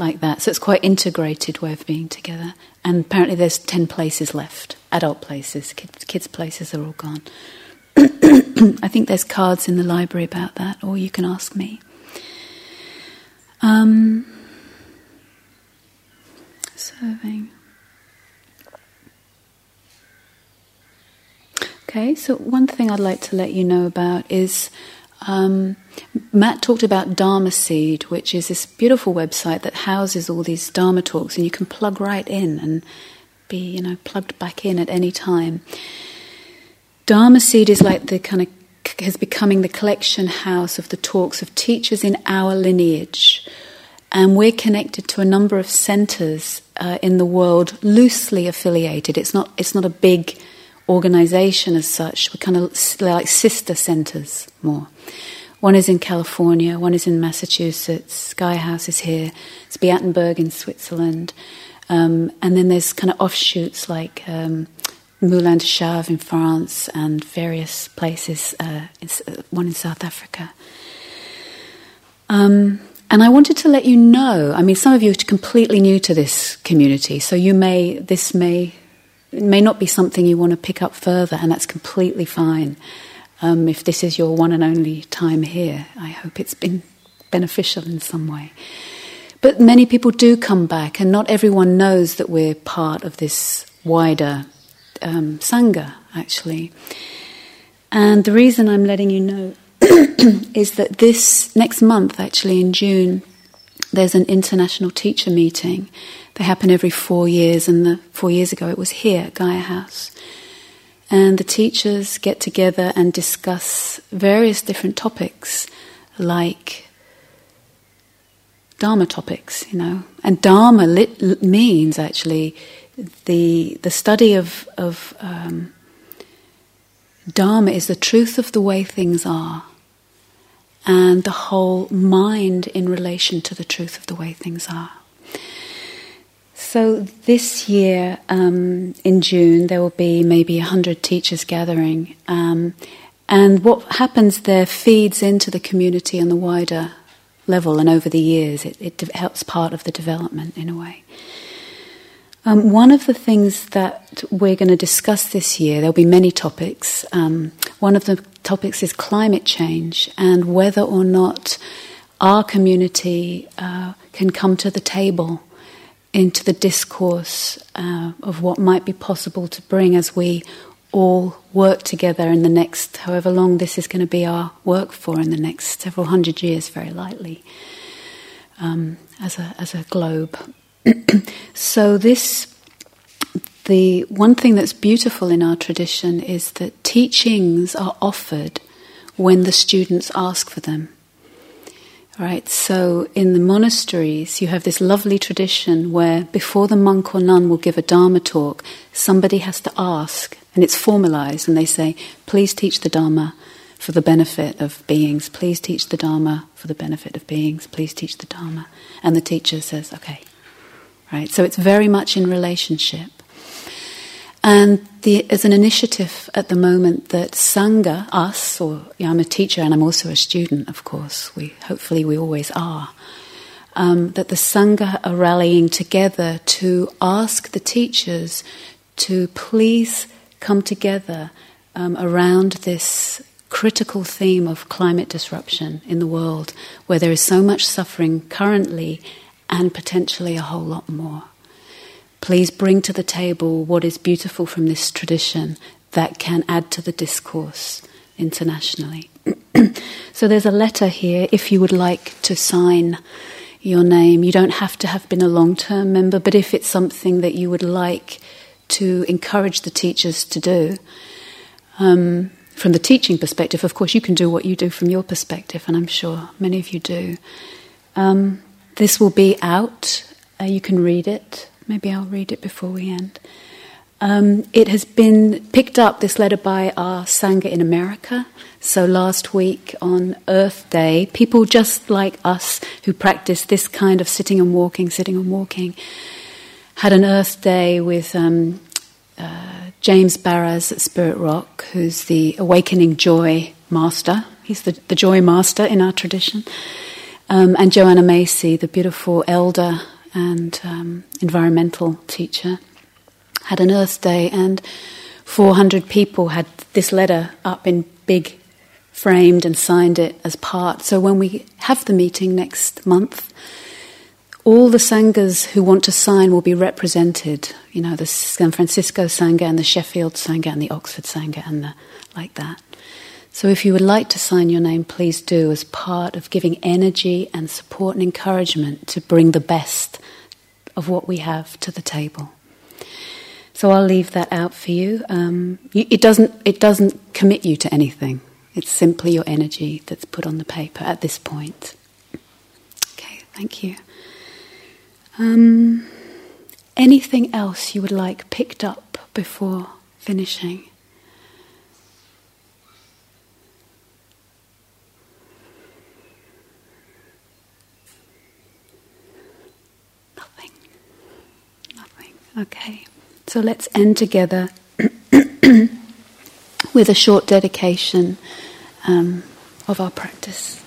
Speaker 1: like that. So it's quite integrated way of being together. And apparently there's 10 places left, adult places, kids, kids places are all gone. I think there's cards in the library about that, or you can ask me. Um, serving. Okay, so one thing I'd like to let you know about is um, Mat talked about Dharma Seed, which is this beautiful website that houses all these Dharma talks, and you can plug right in and be, you know, plugged back in at any time. Dharma Seed is like the kind of is becoming the collection house of the talks of teachers in our lineage. And we're connected to a number of centers uh, in the world, loosely affiliated. It's not, it's not a big organization as such. We're kind of like sister centers more. One is in California, one is in Massachusetts, Gaia House is here, it's Beatenberg in Switzerland. Um, and then there's kind of offshoots like um, Moulin de Chave in France and various places, uh, uh, one in South Africa. Um, and I wanted to let you know. I mean, some of you are completely new to this community, so you may this may may not be something you want to pick up further, and that's completely fine. Um, if this is your one and only time here, I hope it's been beneficial in some way. But many people do come back, and not everyone knows that we're part of this wider um, Sangha, actually. And the reason I'm letting you know is that this next month, actually in June, there's an international teacher meeting. They happen every four years, and the, four years ago it was here at Gaia House. And the teachers get together and discuss various different topics, like Dharma topics, you know. And Dharma lit, means actually the the study of of um, Dharma is the truth of the way things are, and the whole mind in relation to the truth of the way things are. So this year um, in June there will be maybe a hundred teachers gathering, um, and what happens there feeds into the community on the wider level, and over the years it, it helps part of the development in a way. Um, one of the things that we're going to discuss this year, there'll be many topics. Um, one of the topics is climate change and whether or not our community uh, can come to the table into the discourse uh, of what might be possible to bring as we all work together in the next, however long this is going to be our work for in the next several hundred years, very likely, um, as, a, as a globe. so this the one thing that's beautiful in our tradition is that teachings are offered when the students ask for them. Right, so in the monasteries, you have this lovely tradition where before the monk or nun will give a Dharma talk, somebody has to ask, and it's formalized, and they say, Please teach the Dharma for the benefit of beings. Please teach the Dharma for the benefit of beings. Please teach the Dharma. And the teacher says, Okay, right? So it's very much in relationship. And the, there's an initiative at the moment that Sangha, us, or know, I'm a teacher and I'm also a student, of course. We hopefully we always are. Um, that the Sangha are rallying together to ask the teachers to please come together um, around this critical theme of climate disruption in the world, where there is so much suffering currently and potentially a whole lot more. Please bring to the table what is beautiful from this tradition that can add to the discourse internationally. so there's a letter here if you would like to sign your name. You don't have to have been a long term member, but if it's something that you would like to encourage the teachers to do, um, from the teaching perspective, of course, you can do what you do from your perspective, and I'm sure many of you do. Um, this will be out. Uh, you can read it. Maybe I'll read it before we end. Um, it has been picked up, this letter, by our Sangha in America. So last week on Earth Day, people just like us who practice this kind of sitting and walking, sitting and walking, had an Earth Day with um, uh, James Baraz at Spirit Rock, who's the awakening joy master. He's the, the joy master in our tradition. Um, and Joanna Macy, the beautiful elder and um, environmental teacher, had an Earth Day, and 400 people had this letter up in big framed and signed it as part. So when we have the meeting next month, all the sanghas who want to sign will be represented. You know, the San Francisco sangha and the Sheffield sangha and the Oxford sangha and the, like that. So if you would like to sign your name, please do as part of giving energy and support and encouragement to bring the best of what we have to the table. So I'll leave that out for you. Um, it doesn't it doesn't commit you to anything. It's simply your energy that's put on the paper at this point. Okay, thank you. Um, anything else you would like picked up before finishing? Okay. So let's end together with a short dedication um, of our practice.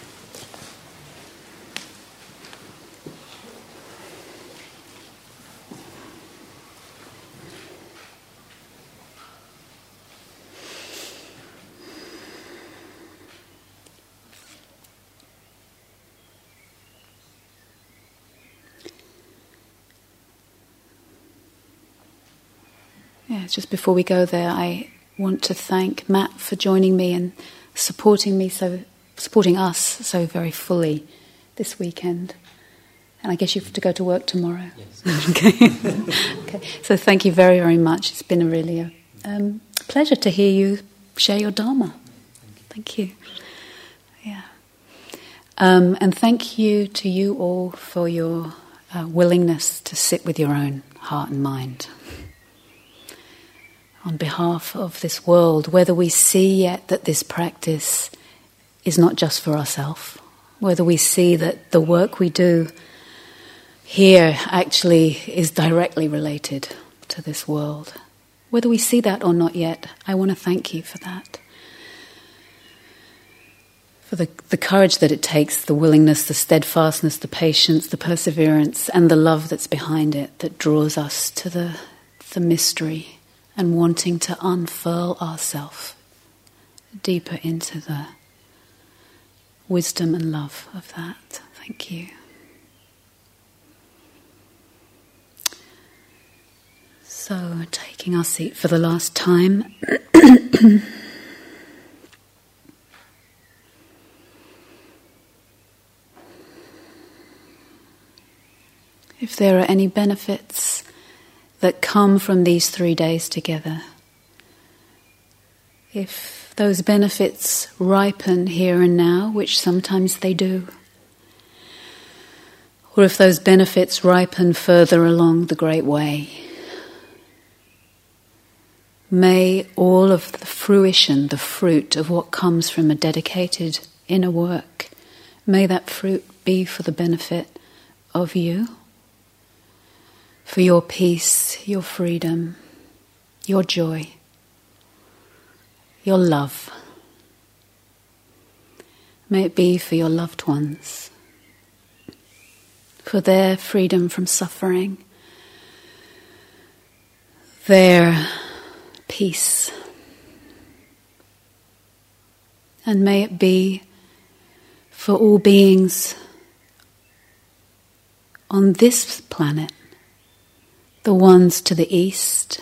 Speaker 1: Yeah, just before we go there, I want to thank Mat for joining me and supporting me so supporting us so very fully this weekend. And I guess you have to go to work tomorrow.
Speaker 2: Yes.
Speaker 1: okay. okay. So thank you very, very much. It's been a really a, um, pleasure to hear you share your Dharma. Thank you. Yeah. Um, and thank you to you all for your uh, willingness to sit with your own heart and mind on behalf of this world, whether we see yet that this practice is not just for ourselves, whether we see that the work we do here actually is directly related to this world. Whether we see that or not yet, I want to thank you for that. For the, the courage that it takes, the willingness, the steadfastness, the patience, the perseverance, and the love that's behind it that draws us to the, the mystery and wanting to unfurl ourselves deeper into the wisdom and love of that. Thank you. So, taking our seat for the last time. if there are any benefits that come from these three days together. If those benefits ripen here and now, which sometimes they do, or if those benefits ripen further along the Great Way, may all of the fruition, the fruit of what comes from a dedicated inner work, may that fruit be for the benefit of you for your peace, your freedom, your joy, your love. May it be for your loved ones, for their freedom from suffering, their peace. And may it be for all beings on this planet the ones to the east,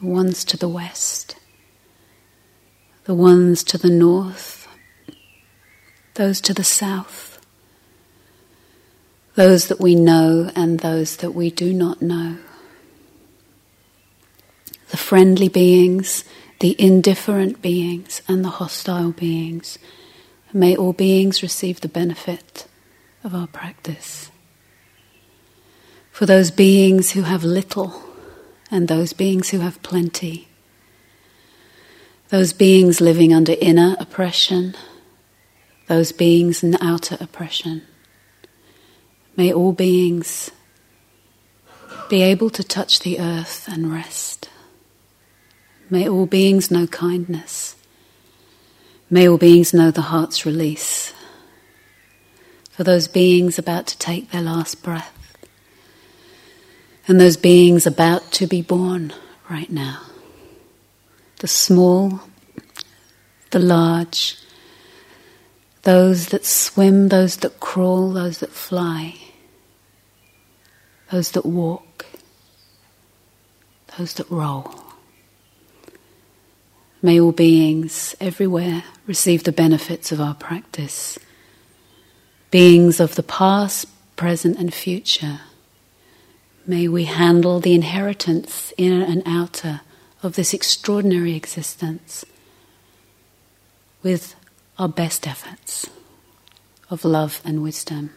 Speaker 1: the ones to the west, the ones to the north, those to the south, those that we know and those that we do not know, the friendly beings, the indifferent beings, and the hostile beings. May all beings receive the benefit of our practice for those beings who have little and those beings who have plenty, those beings living under inner oppression, those beings in outer oppression. May all beings be able to touch the earth and rest. May all beings know kindness. May all beings know the heart's release. for those beings about to take their last breath, and those beings about to be born right now. The small, the large, those that swim, those that crawl, those that fly, those that walk, those that roll. May all beings everywhere receive the benefits of our practice. Beings of the past, present, and future. May we handle the inheritance, inner and outer, of this extraordinary existence with our best efforts of love and wisdom.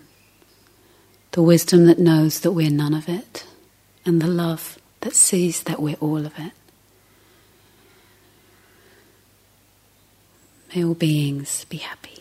Speaker 1: The wisdom that knows that we're none of it, and the love that sees that we're all of it. May all beings be happy.